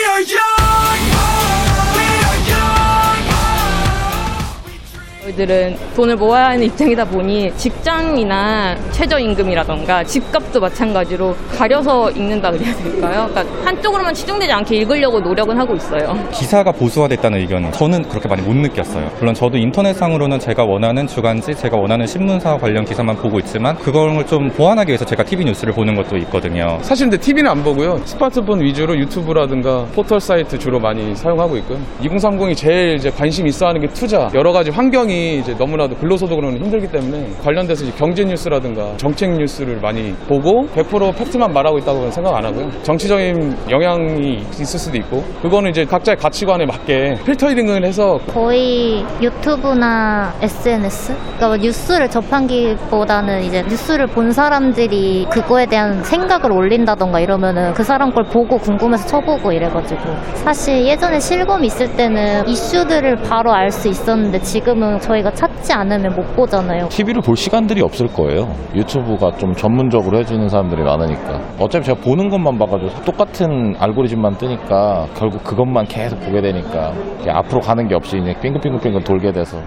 저희들은 돈을 모아야 하는 입장이다 보니 직장이나 최저임금이라던가 집값도 마찬가지로 가려서 읽는다 그래야 될까요? 그러니까 한쪽으로만 치중되지 않게 읽으려고 노력은 하고 있어요. 기사가 보수화됐다는 의견은 저는 그렇게 많이 못 느꼈어요. 물론 저도 인터넷상으로는 제가 원하는 주간지, 제가 원하는 신문사 관련 기사만 보고 있지만 그걸 좀 보완하기 위해서 제가 TV 뉴스를 보는 것도 있거든요. 사실 근데 TV는 안 보고요. 스마트폰 위주로 유튜브라든가 포털 사이트 주로 많이 사용하고 있고요. 2030이 제일 이제 관심 있어 하는 게 투자. 여러 가지 환경이 이제 너무나도 근로소득으로는 힘들기 때문에 관련돼서 경제 뉴스라든가 정책 뉴스를 많이 보고 100% 팩트만 말하고 있다고 는 생각 안 하고요. 정치적인 영향이 있을 수도 있고 그거는 이제 각자의 가치관에 맞게 필터링을 해서 거의 유튜브나 SNS? 그러니까 뭐 뉴스를 접한기보다는 이제 뉴스를 본 사람들이 그거에 대한 생각을 올린다던가 이러면은 그 사람 걸 보고 궁금해서 쳐보고 이래가지고 사실 예전에 실검 있을 때는 이슈들을 바로 알 수 있었는데 지금은 저희가 찾지 않으면 못 보잖아요. TV를 볼 시간들이 없을 거예요. 유튜브가 좀 전문적으로 해주는 사람들이 많으니까. 어차피 제가 보는 것만 봐가지고 똑같은 알고리즘만 뜨니까 결국 그것만 계속 보게 되니까 앞으로 가는 게 없이 그냥 빙글빙글빙글 돌게 돼서.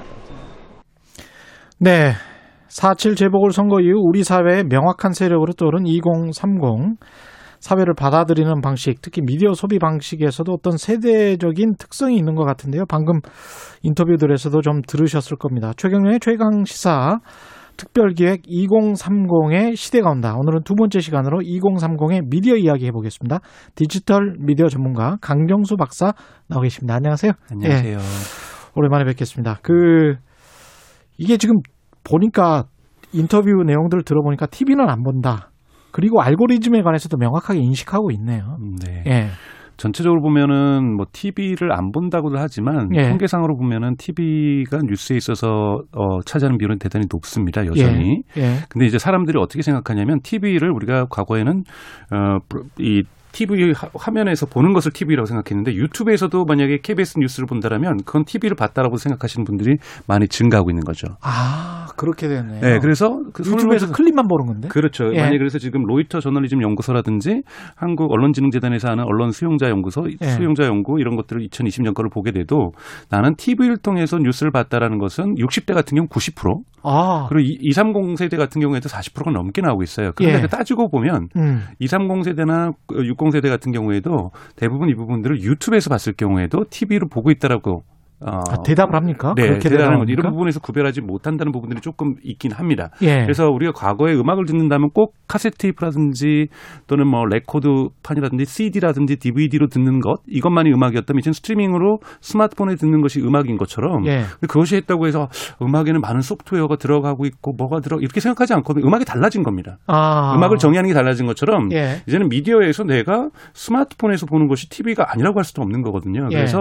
네. 4.7 재보궐선거 이후 우리 사회의 명확한 세력으로 떠오른 2030 사회를 받아들이는 방식, 특히 미디어 소비 방식에서도 어떤 세대적인 특성이 있는 것 같은데요. 방금 인터뷰들에서도 좀 들으셨을 겁니다. 최경련의 최강 시사 특별기획 2030의 시대가 온다. 오늘은 두 번째 시간으로 2030의 미디어 이야기 해보겠습니다. 디지털 미디어 전문가 강정수 박사 나오 계십니다. 안녕하세요. 안녕하세요. 예, 오랜만에 뵙겠습니다. 그 이게 지금 보니까 인터뷰 내용들을 들어보니까 TV는 안 본다. 그리고 알고리즘에 관해서도 명확하게 인식하고 있네요. 네. 예. 전체적으로 보면은 뭐 TV를 안 본다고도 하지만 예. 통계상으로 보면은 TV가 뉴스에 있어서 어, 차지하는 비율은 대단히 높습니다. 여전히. 예. 예. 근데 이제 사람들이 어떻게 생각하냐면 TV를 우리가 과거에는 어이 TV 화- 화면에서 보는 것을 TV라고 생각했는데 유튜브에서도 만약에 KBS 뉴스를 본다라면 그건 TV를 봤다라고 생각하시는 분들이 많이 증가하고 있는 거죠. 아, 그렇게 되네요. 네, 그래서 그 유튜브에서 클립만 보는 건데. 그렇죠. 예. 만약 그래서 지금 로이터 저널리즘 연구소라든지 한국 언론진흥재단에서 하는 언론 수용자 연구소, 예. 수용자 연구 이런 것들을 2020년 거를 보게 돼도 나는 TV를 통해서 뉴스를 봤다라는 것은 60대 같은 경우 90%, 아. 그리고 230 세대 같은 경우에도 40%가 넘게 나오고 있어요. 그런데 예. 그 따지고 보면 음. 230 세대나 60 세대 같은 경우에도 대부분 이 부분들을 유튜브에서 봤을 경우에도 TV로 보고 있다라고 어, 아, 대답을 합니까? 네, 그렇게 건 대답합니까? 이런 부분에서 구별하지 못한다는 부분들이 조금 있긴 합니다. 예. 그래서 우리가 과거에 음악을 듣는다면 꼭 카세트 테이프라든지 또는 뭐 레코드판이라든지 CD라든지 DVD로 듣는 것 이것만이 음악이었다면 이제 스트리밍으로 스마트폰에 듣는 것이 음악인 것처럼 예. 그것이 했다고 해서 음악에는 많은 소프트웨어가 들어가고 있고 뭐가 들어 이렇게 생각하지 않거든요. 음악이 달라진 겁니다. 아. 음악을 정의하는 게 달라진 것처럼 예. 이제는 미디어에서 내가 스마트폰에서 보는 것이 TV가 아니라고 할 수도 없는 거거든요. 예. 그래서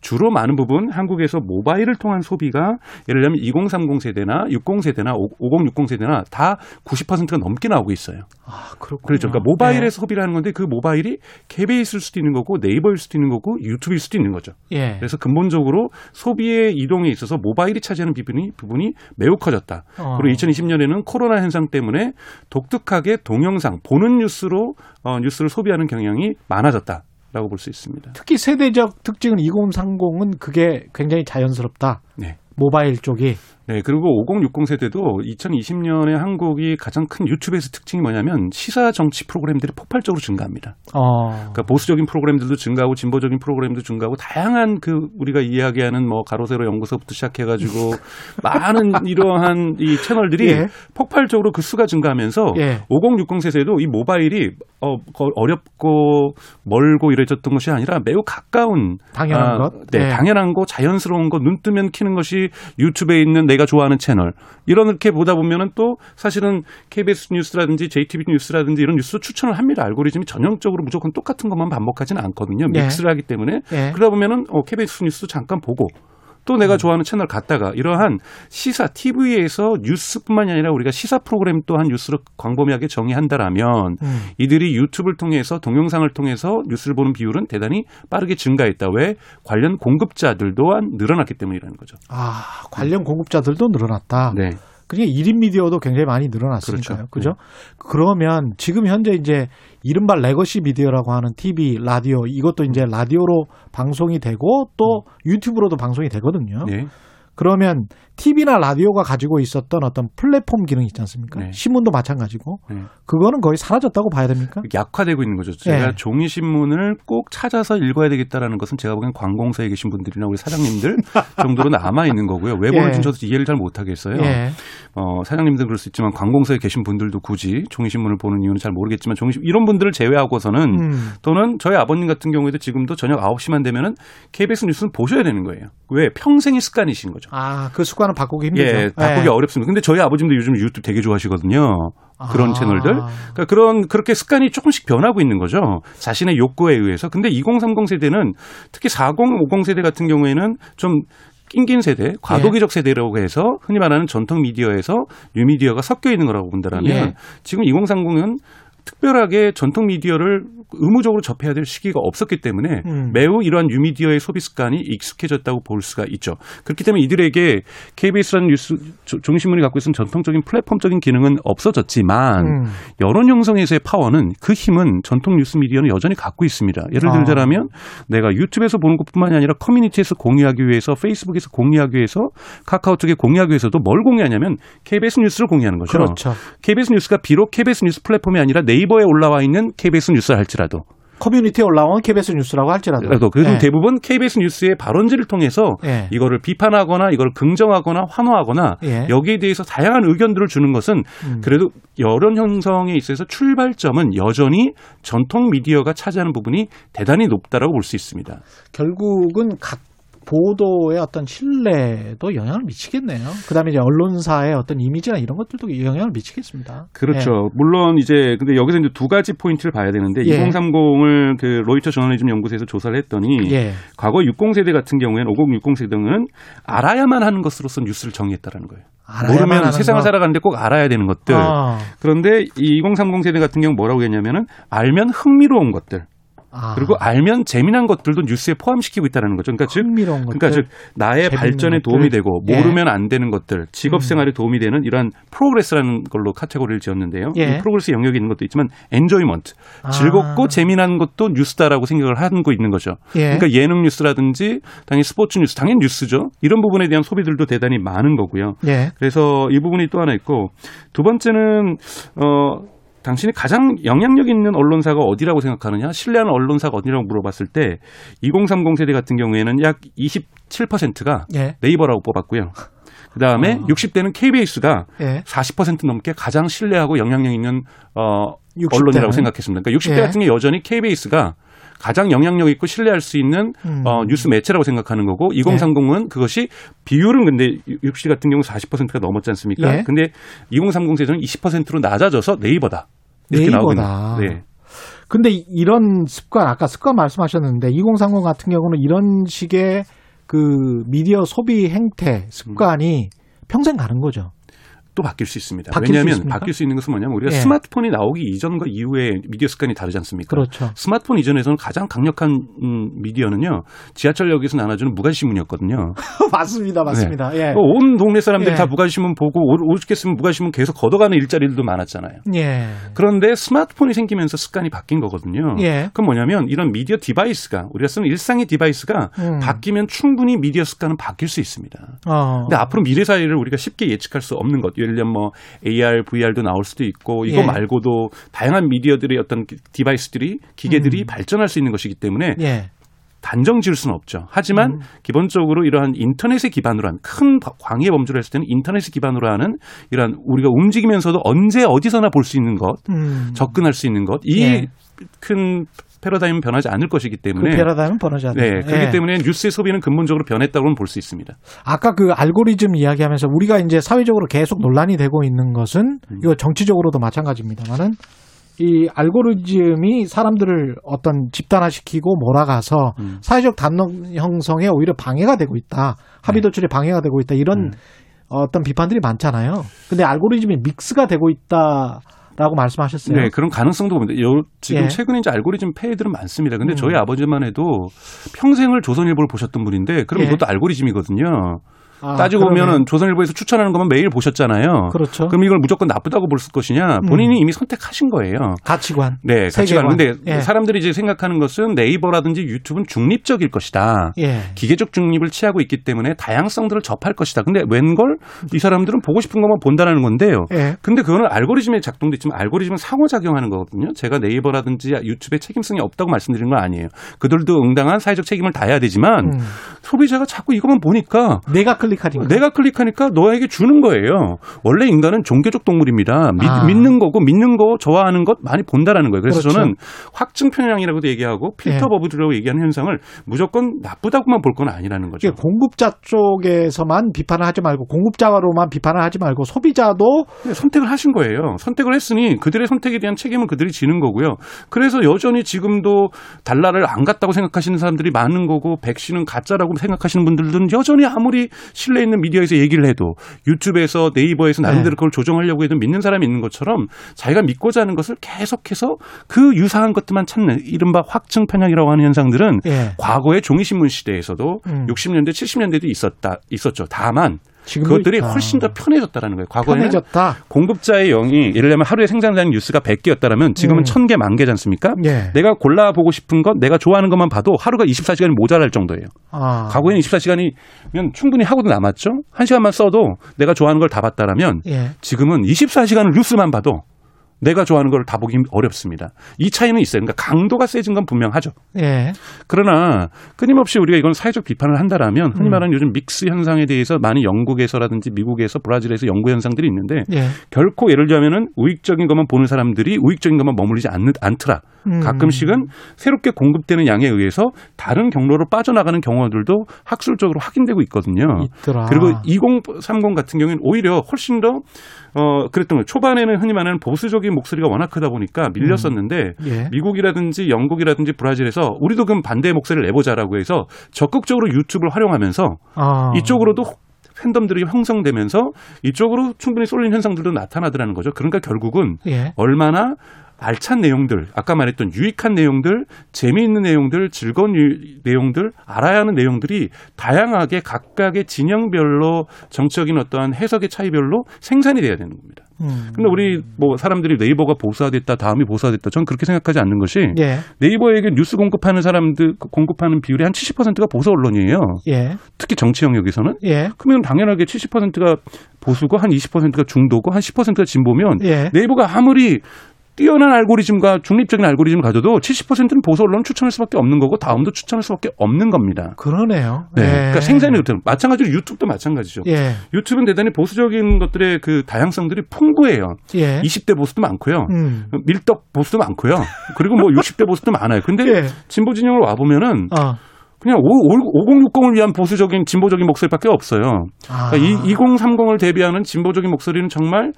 주로 많은 부분 한국에서 모바일을 통한 소비가 예를 들면 2030 세대나 60 세대나 5060 세대나 다 90%가 넘게 나오고 있어요. 아, 그렇군요. 그렇죠. 그러니까 모바일에서 네. 소비를 하는 건데 그 모바일이 KBS일 수도 있는 거고 네이버일 수도 있는 거고 유튜브일 수도 있는 거죠. 예. 그래서 근본적으로 소비의 이동에 있어서 모바일이 차지하는 부분이, 부분이 매우 커졌다. 어. 그리고 2020년에는 코로나 현상 때문에 독특하게 동영상, 보는 뉴스로 어, 뉴스를 소비하는 경향이 많아졌다 라고 볼 수 있습니다. 특히 세대적 특징은 2030은 그게 굉장히 자연스럽다. 네. 모바일 쪽이. 네, 그리고 5060 세대도 2020년에 한국이 가장 큰 유튜브에서 특징이 뭐냐면 시사 정치 프로그램들이 폭발적으로 증가합니다. 어. 그러니까 보수적인 프로그램들도 증가하고 진보적인 프로그램도 증가하고 다양한 그 우리가 이야기하는 뭐 가로세로 연구소부터 시작해가지고 많은 이러한 이 채널들이 예. 폭발적으로 그 수가 증가하면서 예. 5060 세대도 이 모바일이 어, 거- 어렵고 멀고 이래졌던 것이 아니라 매우 가까운 당연한 아, 것? 네, 예. 당연한 거, 자연스러운 거, 눈 뜨면 키는 것이 유튜브에 있는 내가 좋아하는 채널. 이렇게 보다 보면은 또 사실은 KBS 뉴스라든지 JTB 뉴스라든지 이런 뉴스 추천을 합니다. 알고리즘이 전형적으로 무조건 똑같은 것만 반복하지는 않거든요. 네. 믹스를 하기 때문에. 예. 그러다 보면은 어, KBS 뉴스 잠깐 보고 또 내가 좋아하는 채널 갔다가 이러한 시사 TV에서 뉴스뿐만이 아니라 우리가 시사 프로그램 또한 뉴스를 광범위하게 정의한다라면 음. 이들이 유튜브를 통해서 동영상을 통해서 뉴스를 보는 비율은 대단히 빠르게 증가했다. 왜 관련 공급자들 또한 늘어났기 때문이라는 거죠. 아, 관련 공급자들도 늘어났다. 네. 그러니까 1인 미디어도 굉장히 많이 늘어났으니까요. 그렇죠. 그죠? 그러면 지금 현재 이제 이른바 legacy 미디어라고 하는 TV, 라디오 이것도 이제 라디오로 방송이 되고 또 유튜브로도 방송이 되거든요. 네. 그러면 TV나 라디오가 가지고 있었던 어떤 플랫폼 기능 있지 않습니까? 네. 신문도 마찬가지고 네. 그거는 거의 사라졌다고 봐야 됩니까? 약화되고 있는 거죠. 제가 네. 종이 신문을 꼭 찾아서 읽어야 되겠다라는 것은 제가 보기엔 관공서에 계신 분들이나 우리 사장님들 정도로 남아 있는 거고요. 왜 예. 보는지 저도 이해를 잘 못하겠어요. 예. 어, 사장님들 그럴 수 있지만 관공서에 계신 분들도 굳이 종이 신문을 보는 이유는 잘 모르겠지만 종이 신- 이런 분들을 제외하고서는 음. 또는 저희 아버님 같은 경우에도 지금도 저녁 9시만 되면은 KBS 뉴스는 보셔야 되는 거예요. 왜 평생의 습관이신 거죠. 아, 그 습관 을 바꾸기 힘들죠. 예, 바꾸기 예. 어렵습니다. 근데 저희 아버님도 요즘 유튜브 되게 좋아하시거든요. 그런 아. 채널들. 그러니까 그런 그렇게 습관이 조금씩 변하고 있는 거죠. 자신의 욕구에 의해서. 근데 2030 세대는 특히 40, 50 세대 같은 경우에는 좀 낑긴 세대, 과도기적 세대라고 해서 흔히 말하는 전통 미디어에서 뉴미디어가 섞여 있는 거라고 본다라면 예. 지금 2030은 특별하게 전통 미디어를 의무적으로 접해야 될 시기가 없었기 때문에 음. 매우 이러한 뉴미디어의 소비 습관이 익숙해졌다고 볼 수가 있죠. 그렇기 때문에 이들에게 KBS라는 뉴스 조- 종이신문이 갖고 있는 전통적인 플랫폼적인 기능은 없어졌지만 음. 여론 형성에서의 파워는 그 힘은 전통 뉴스 미디어는 여전히 갖고 있습니다. 예를 아. 들자면 내가 유튜브에서 보는 것뿐만이 아니라 커뮤니티에서 공유하기 위해서 페이스북에서 공유하기 위해서 카카오톡에 공유하기 위해서도 뭘 공유하냐면 KBS 뉴스를 공유하는 거죠. 그렇죠. KBS 뉴스가 비록 KBS 뉴스 플랫폼이 아니라 네이버에 올라와 있는 KBS 뉴스를 할지라도 커뮤니티에 올라온 KBS 뉴스라고 할지라도. 그래도 그래도 예. 대부분 KBS 뉴스의 발언지를 통해서 예. 이거를 비판하거나 이걸 긍정하거나 환호하거나 예. 여기에 대해서 다양한 의견들을 주는 것은 음. 그래도 여론 형성에 있어서 출발점은 여전히 전통 미디어가 차지하는 부분이 대단히 높다라고 볼 수 있습니다. 결국은 각 보도의 어떤 신뢰도 영향을 미치겠네요. 그다음에 이제 언론사의 어떤 이미지나 이런 것들도 영향을 미치겠습니다. 그렇죠. 물론 이제 근데 여기서 이제 두 가지 포인트를 봐야 되는데 예. 2030을 그 로이터 저널리즘 연구소에서 조사를 했더니 예. 과거 60 세대 같은 경우에는 50, 60 세대는 알아야만 하는 것으로서 뉴스를 정의했다라는 거예요. 모르면 세상을 거. 살아가는데 꼭 알아야 되는 것들. 아. 그런데 이 2030 세대 같은 경우 뭐라고 했냐면은 알면 흥미로운 것들. 아. 그리고 알면 재미난 것들도 뉴스에 포함시키고 있다는 거죠. 그러니까 즉. 그러니까 즉 나의 발전에 것들. 도움이 되고 예. 모르면 안 되는 것들, 직업 생활에 도움이 되는 이러한 progress라는 걸로 카테고리를 지었는데요. 예. 이 progress 영역이 있는 것도 있지만 enjoyment, 아. 즐겁고 재미난 것도 뉴스다라고 생각을 하고 있는 거죠. 예. 그러니까 예능 뉴스라든지 당연히 스포츠 뉴스, 당연히 뉴스죠. 이런 부분에 대한 소비들도 대단히 많은 거고요. 예. 그래서 이 부분이 또 하나 있고 두 번째는 어 당신이 가장 영향력 있는 언론사가 어디라고 생각하느냐? 신뢰하는 언론사가 어디라고 물어봤을 때 2030 세대 같은 경우에는 약 27%가 예. 네이버라고 뽑았고요. 그 다음에 60대는 KBS가 예. 40% 넘게 가장 신뢰하고 영향력 있는 어 60 대는? 언론이라고 생각했습니다. 그러니까 60대 예. 같은 경우 여전히 KBS가 가장 영향력 있고 신뢰할 수 있는 음. 어, 뉴스 매체라고 생각하는 거고 2030은 그것이 비율은 근데 60 같은 경우 40%가 넘었지 않습니까? 예. 근데 2030 세대는 20%로 낮아져서 네이버다. 이렇게. 있는. 네. 근데 이- 이런 습관 아까 습관 말씀하셨는데 2030 같은 경우는 이런 식의 그 미디어 소비 행태 습관이 평생 가는 거죠. 또 바뀔 수 있습니다. 바뀔 수 왜냐하면 있습니까? 바뀔 수 있는 것은 뭐냐면 우리가 예. 스마트폰이 나오기 이전과 이후에 미디어 습관이 다르지 않습니까? 그렇죠. 스마트폰 이전에서는 가장 강력한 음, 미디어는요 지하철역에서 나눠주는 무가신문이었거든요. 맞습니다, 맞습니다. 네. 예. 온 동네 사람들이 예. 다 무가신문 보고 오- 오죽했으면 무가신문 계속 걷어가는 일자리들도 많았잖아요. 예. 그런데 스마트폰이 생기면서 습관이 바뀐 거거든요. 예. 그럼 뭐냐면 이런 미디어 device가 우리가 쓰는 일상의 device가 음. 바뀌면 충분히 미디어 습관은 바뀔 수 있습니다. 어. 근데 앞으로 미래 사회를 우리가 쉽게 예측할 수 없는 것, 예를 들면 뭐 AR, VR도 나올 수도 있고 이거 예. 말고도 다양한 미디어들의 어떤 디바이스들이 기계들이 음. 발전할 수 있는 것이기 때문에 예. 단정 지을 수는 없죠. 하지만 음. 기본적으로 이러한 인터넷에 기반으로 한 큰 광해 범주를 했을 때는 인터넷에 기반으로 하는 이러한 우리가 움직이면서도 언제 어디서나 볼 수 있는 것, 음. 접근할 수 있는 것, 이 예. 큰 패러다임은 변하지 않을 것이기 그 때문에 패러다임은 변하지 않는다. 네, 그렇기 예. 때문에 뉴스의 소비는 근본적으로 변했다고는 볼 수 있습니다. 아까 그 알고리즘 이야기하면서 우리가 이제 사회적으로 계속 논란이 되고 있는 것은 음. 이거 정치적으로도 마찬가지입니다만은 이 알고리즘이 사람들을 어떤 집단화시키고 몰아가서 음. 사회적 담론 형성에 오히려 방해가 되고 있다. 합의 네. 도출에 방해가 되고 있다. 음. 이런 어떤 비판들이 많잖아요. 근데 알고리즘이 믹스가 되고 있다 라고 말씀하셨어요. 네, 그런 가능성도 봅니다. 요, 지금 예. 최근에 이제 알고리즘 폐해들은 많습니다. 근데 음. 저희 아버지만 해도 평생을 조선일보를 보셨던 분인데, 그럼 예. 이것도 알고리즘이거든요. 아, 따지고 그러면- 보면은 조선일보에서 추천하는 것만 매일 보셨잖아요. 그렇죠. 그럼 이걸 무조건 나쁘다고 볼 것이냐? 본인이 음. 이미 선택하신 거예요. 가치관. 네, 세계관. 가치관. 근데 예. 사람들이 이제 생각하는 것은 네이버라든지 유튜브는 중립적일 것이다. 예. 기계적 중립을 취하고 있기 때문에 다양성들을 접할 것이다. 근데 웬걸 이 사람들은 보고 싶은 것만 본다라는 건데요. 예. 근데 그거는 알고리즘의 작동도 있지만 알고리즘은 상호작용하는 거거든요. 제가 네이버라든지 유튜브에 책임성이 없다고 말씀드리는 건 아니에요. 그들도 응당한 사회적 책임을 다해야 되지만 음. 소비자가 자꾸 이것만 보니까 내가 클릭하니까 내가 클릭하니까 너에게 주는 거예요. 원래 인간은 종교적 동물입니다. 믿, 아. 믿는 거고 믿는 거 좋아하는 것 많이 본다라는 거예요. 그래서 그렇죠. 저는 확증 편향이라고도 얘기하고 필터 예. 버블이라고 얘기하는 현상을 무조건 나쁘다고만 볼 건 아니라는 거죠. 공급자 쪽에서만 비판을 하지 말고 공급자로만 비판을 하지 말고 소비자도 네, 선택을 하신 거예요. 선택을 했으니 그들의 선택에 대한 책임은 그들이 지는 거고요. 그래서 여전히 지금도 달러를 안 갔다고 생각하시는 사람들이 많은 거고 백신은 가짜라고 생각하시는 분들은 여전히 아무리 신뢰 있는 미디어에서 얘기를 해도 유튜브에서 네이버에서 나름대로 네. 그걸 조정하려고 해도 믿는 사람이 있는 것처럼 자기가 믿고자 하는 것을 계속해서 그 유사한 것들만 찾는 이른바 확증 편향이라고 하는 현상들은 예. 과거의 종이신문 시대에서도 음. 60년대, 70년대도 있었다, 있었죠. 다만 그것들이 있다. 훨씬 더 편해졌다라는 거예요. 과거에는 편해졌다. 공급자의 영이 예를 들면 하루에 생산되는 뉴스가 100개였다면 지금은 음. 1000개, 만 개지 않습니까? 예. 내가 골라보고 싶은 것, 내가 좋아하는 것만 봐도 하루가 24시간이 모자랄 정도예요. 아. 과거에는 24시간이면 충분히 하고도 남았죠. 한 시간만 써도 내가 좋아하는 걸 다 봤다라면 예. 지금은 24시간을 뉴스만 봐도 내가 좋아하는 걸 다 보기 어렵습니다. 이 차이는 있어요. 그러니까 강도가 세진 건 분명하죠. 예. 그러나 끊임없이 우리가 이건 사회적 비판을 한다라면 흔히 음. 말하는 요즘 믹스 현상에 대해서 많이 영국에서라든지 미국에서 브라질에서 연구 현상들이 있는데 예. 결코 예를 들자면은 우익적인 것만 보는 사람들이 우익적인 것만 머물리지 않, 않더라. 음. 가끔씩은 새롭게 공급되는 양에 의해서 다른 경로로 빠져나가는 경우들도 학술적으로 확인되고 있거든요. 있더라. 그리고 2030 같은 경우에는 오히려 훨씬 더 어, 그랬던 거예요. 초반에는 흔히 말하는 보수적인 목소리가 워낙 크다 보니까 밀렸었는데 예. 미국이라든지 영국이라든지 브라질에서 우리도 그럼 반대의 목소리를 내보자라고 해서 적극적으로 유튜브를 활용하면서 아. 이쪽으로도 팬덤들이 형성되면서 이쪽으로 충분히 쏠린 현상들도 나타나더라는 거죠. 그러니까 결국은 예. 얼마나 알찬 내용들, 아까 말했던 유익한 내용들, 재미있는 내용들, 즐거운 유- 내용들, 알아야 하는 내용들이 다양하게 각각의 진영별로 정적인 어떠한 해석의 차이별로 생산이 돼야 되는 겁니다. 음. 근데 우리 뭐 사람들이 네이버가 보수화됐다, 다음이 보수화됐다, 저는 그렇게 생각하지 않는 것이 예. 네이버에게 뉴스 공급하는 사람들 공급하는 비율이 한 70%가 보수 언론이에요. 예. 특히 정치 영역에서는 예. 그러면 당연하게 70%가 보수고 한 20%가 중도고 한 10%가 진보면 예. 네이버가 아무리 뛰어난 알고리즘과 중립적인 알고리즘을 가져도 70%는 보수 언론을 추천할 수밖에 없는 거고 다음도 추천할 수밖에 없는 겁니다. 그러네요. 네. 예. 그러니까 생산이 그렇다. 마찬가지로 유튜브도 마찬가지죠. 예. 유튜브는 대단히 보수적인 것들의 그 다양성들이 풍부해요. 예. 20대 보수도 많고요. 음. 밀떡 보수도 많고요. 그리고 뭐 60대 보수도 많아요. 근데 예. 진보 진영을 와 보면은 어. 그냥 5060을 위한 보수적인 진보적인 목소리밖에 없어요. 아. 그러니까 이 2030을 대비하는 진보적인 목소리는 정말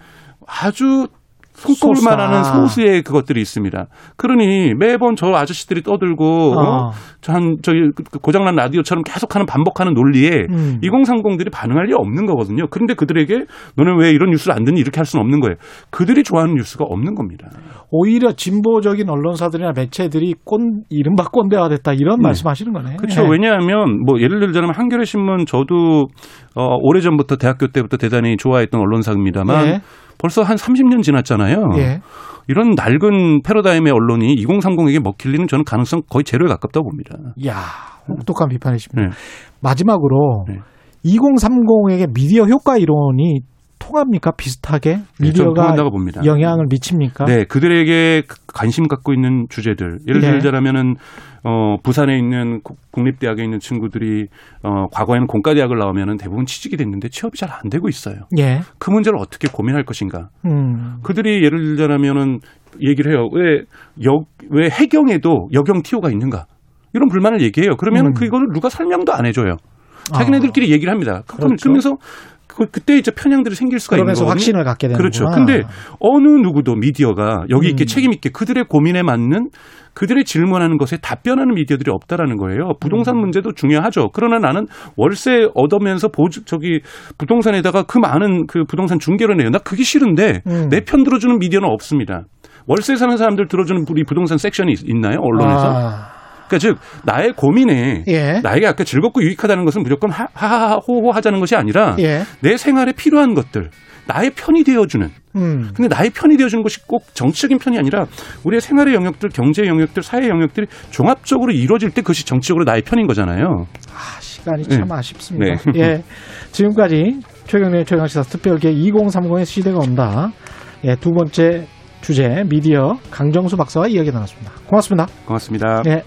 아주 손꼽을만 하는. 소수의 그것들이 있습니다. 그러니 매번 저 아저씨들이 떠들고 어. 어? 저한 저기 그 고장난 라디오처럼 계속하는 반복하는 논리에 음. 2030들이 반응할 리 없는 거거든요. 그런데 그들에게 너는 왜 이런 뉴스를 안 듣니 이렇게 할 수는 없는 거예요. 그들이 좋아하는 뉴스가 없는 겁니다. 오히려 진보적인 언론사들이나 매체들이 꼰 이른바 꼰대화 됐다 이런 말씀하시는 거네. 그렇죠. 예. 왜냐하면 뭐 예를 들자면 한겨레 신문 저도 어, 오래 전부터 대학교 때부터 대단히 좋아했던 언론사입니다만 예. 벌써 한 30년 지났잖아요. 예. 이런 낡은 패러다임의 언론이 2030에게 먹힐 리는 저는 가능성 거의 제로에 가깝다고 봅니다. 야, 혹독한 비판이십니다. 네. 마지막으로 2030에게 미디어 효과 이론이 통합니까? 비슷하게 네, 미디어가 통한다고 봅니다. 영향을 미칩니까? 네, 그들에게 그 관심 갖고 있는 주제들. 예를 네. 들자면은 어 부산에 있는 국- 국립대학에 있는 친구들이 어 과거에는 공과대학을 나오면은 대부분 취직이 됐는데 취업이 잘 안 되고 있어요. 예. 그 문제를 어떻게 고민할 것인가? 음. 그들이 예를 들자면은 얘기를 해요. 왜 역, 왜 해경에도 여경 TO가 있는가? 이런 불만을 얘기해요. 그러면 은 음. 그거를 누가 설명도 안 해줘요. 자기네들끼리 얘기를 합니다. 그렇죠. 그러면서 그, 그때 이제 편향들이 생길 수가 있는 그러면서 거거든요. 확신을 갖게 되는구나. 그렇죠. 근데 어느 누구도 미디어가 여기 있게 음. 책임 있게 그들의 고민에 맞는 그들의 질문하는 것에 답변하는 미디어들이 없다라는 거예요. 부동산 음. 문제도 중요하죠. 그러나 나는 월세 얻으면서 보증 저기 부동산에다가 그 많은 그 부동산 중개를 내요. 나 그게 싫은데 음. 내편 들어주는 미디어는 없습니다. 월세 사는 사람들 들어주는 우리 부동산 섹션이 있- 있나요? 언론에서? 아. 그러니까 즉 나의 고민에 예. 나에게 아까 즐겁고 유익하다는 것은 무조건 하- 하하호호 하자는 것이 아니라 예. 내 생활에 필요한 것들 나의 편이 되어주는 음. 근데 나의 편이 되어주는 것이 꼭 정치적인 편이 아니라 우리의 생활의 영역들, 경제 영역들, 사회 영역들이 종합적으로 이루어질 때 그것이 정치적으로 나의 편인 거잖아요. 시간이 참 네. 아쉽습니다. 네. 예. 지금까지 최경련의 최강시사 특별계 2030의 시대가 온다. 예, 두 번째 주제 미디어 강정수 박사와 이야기 나눴습니다. 고맙습니다. 고맙습니다. 예.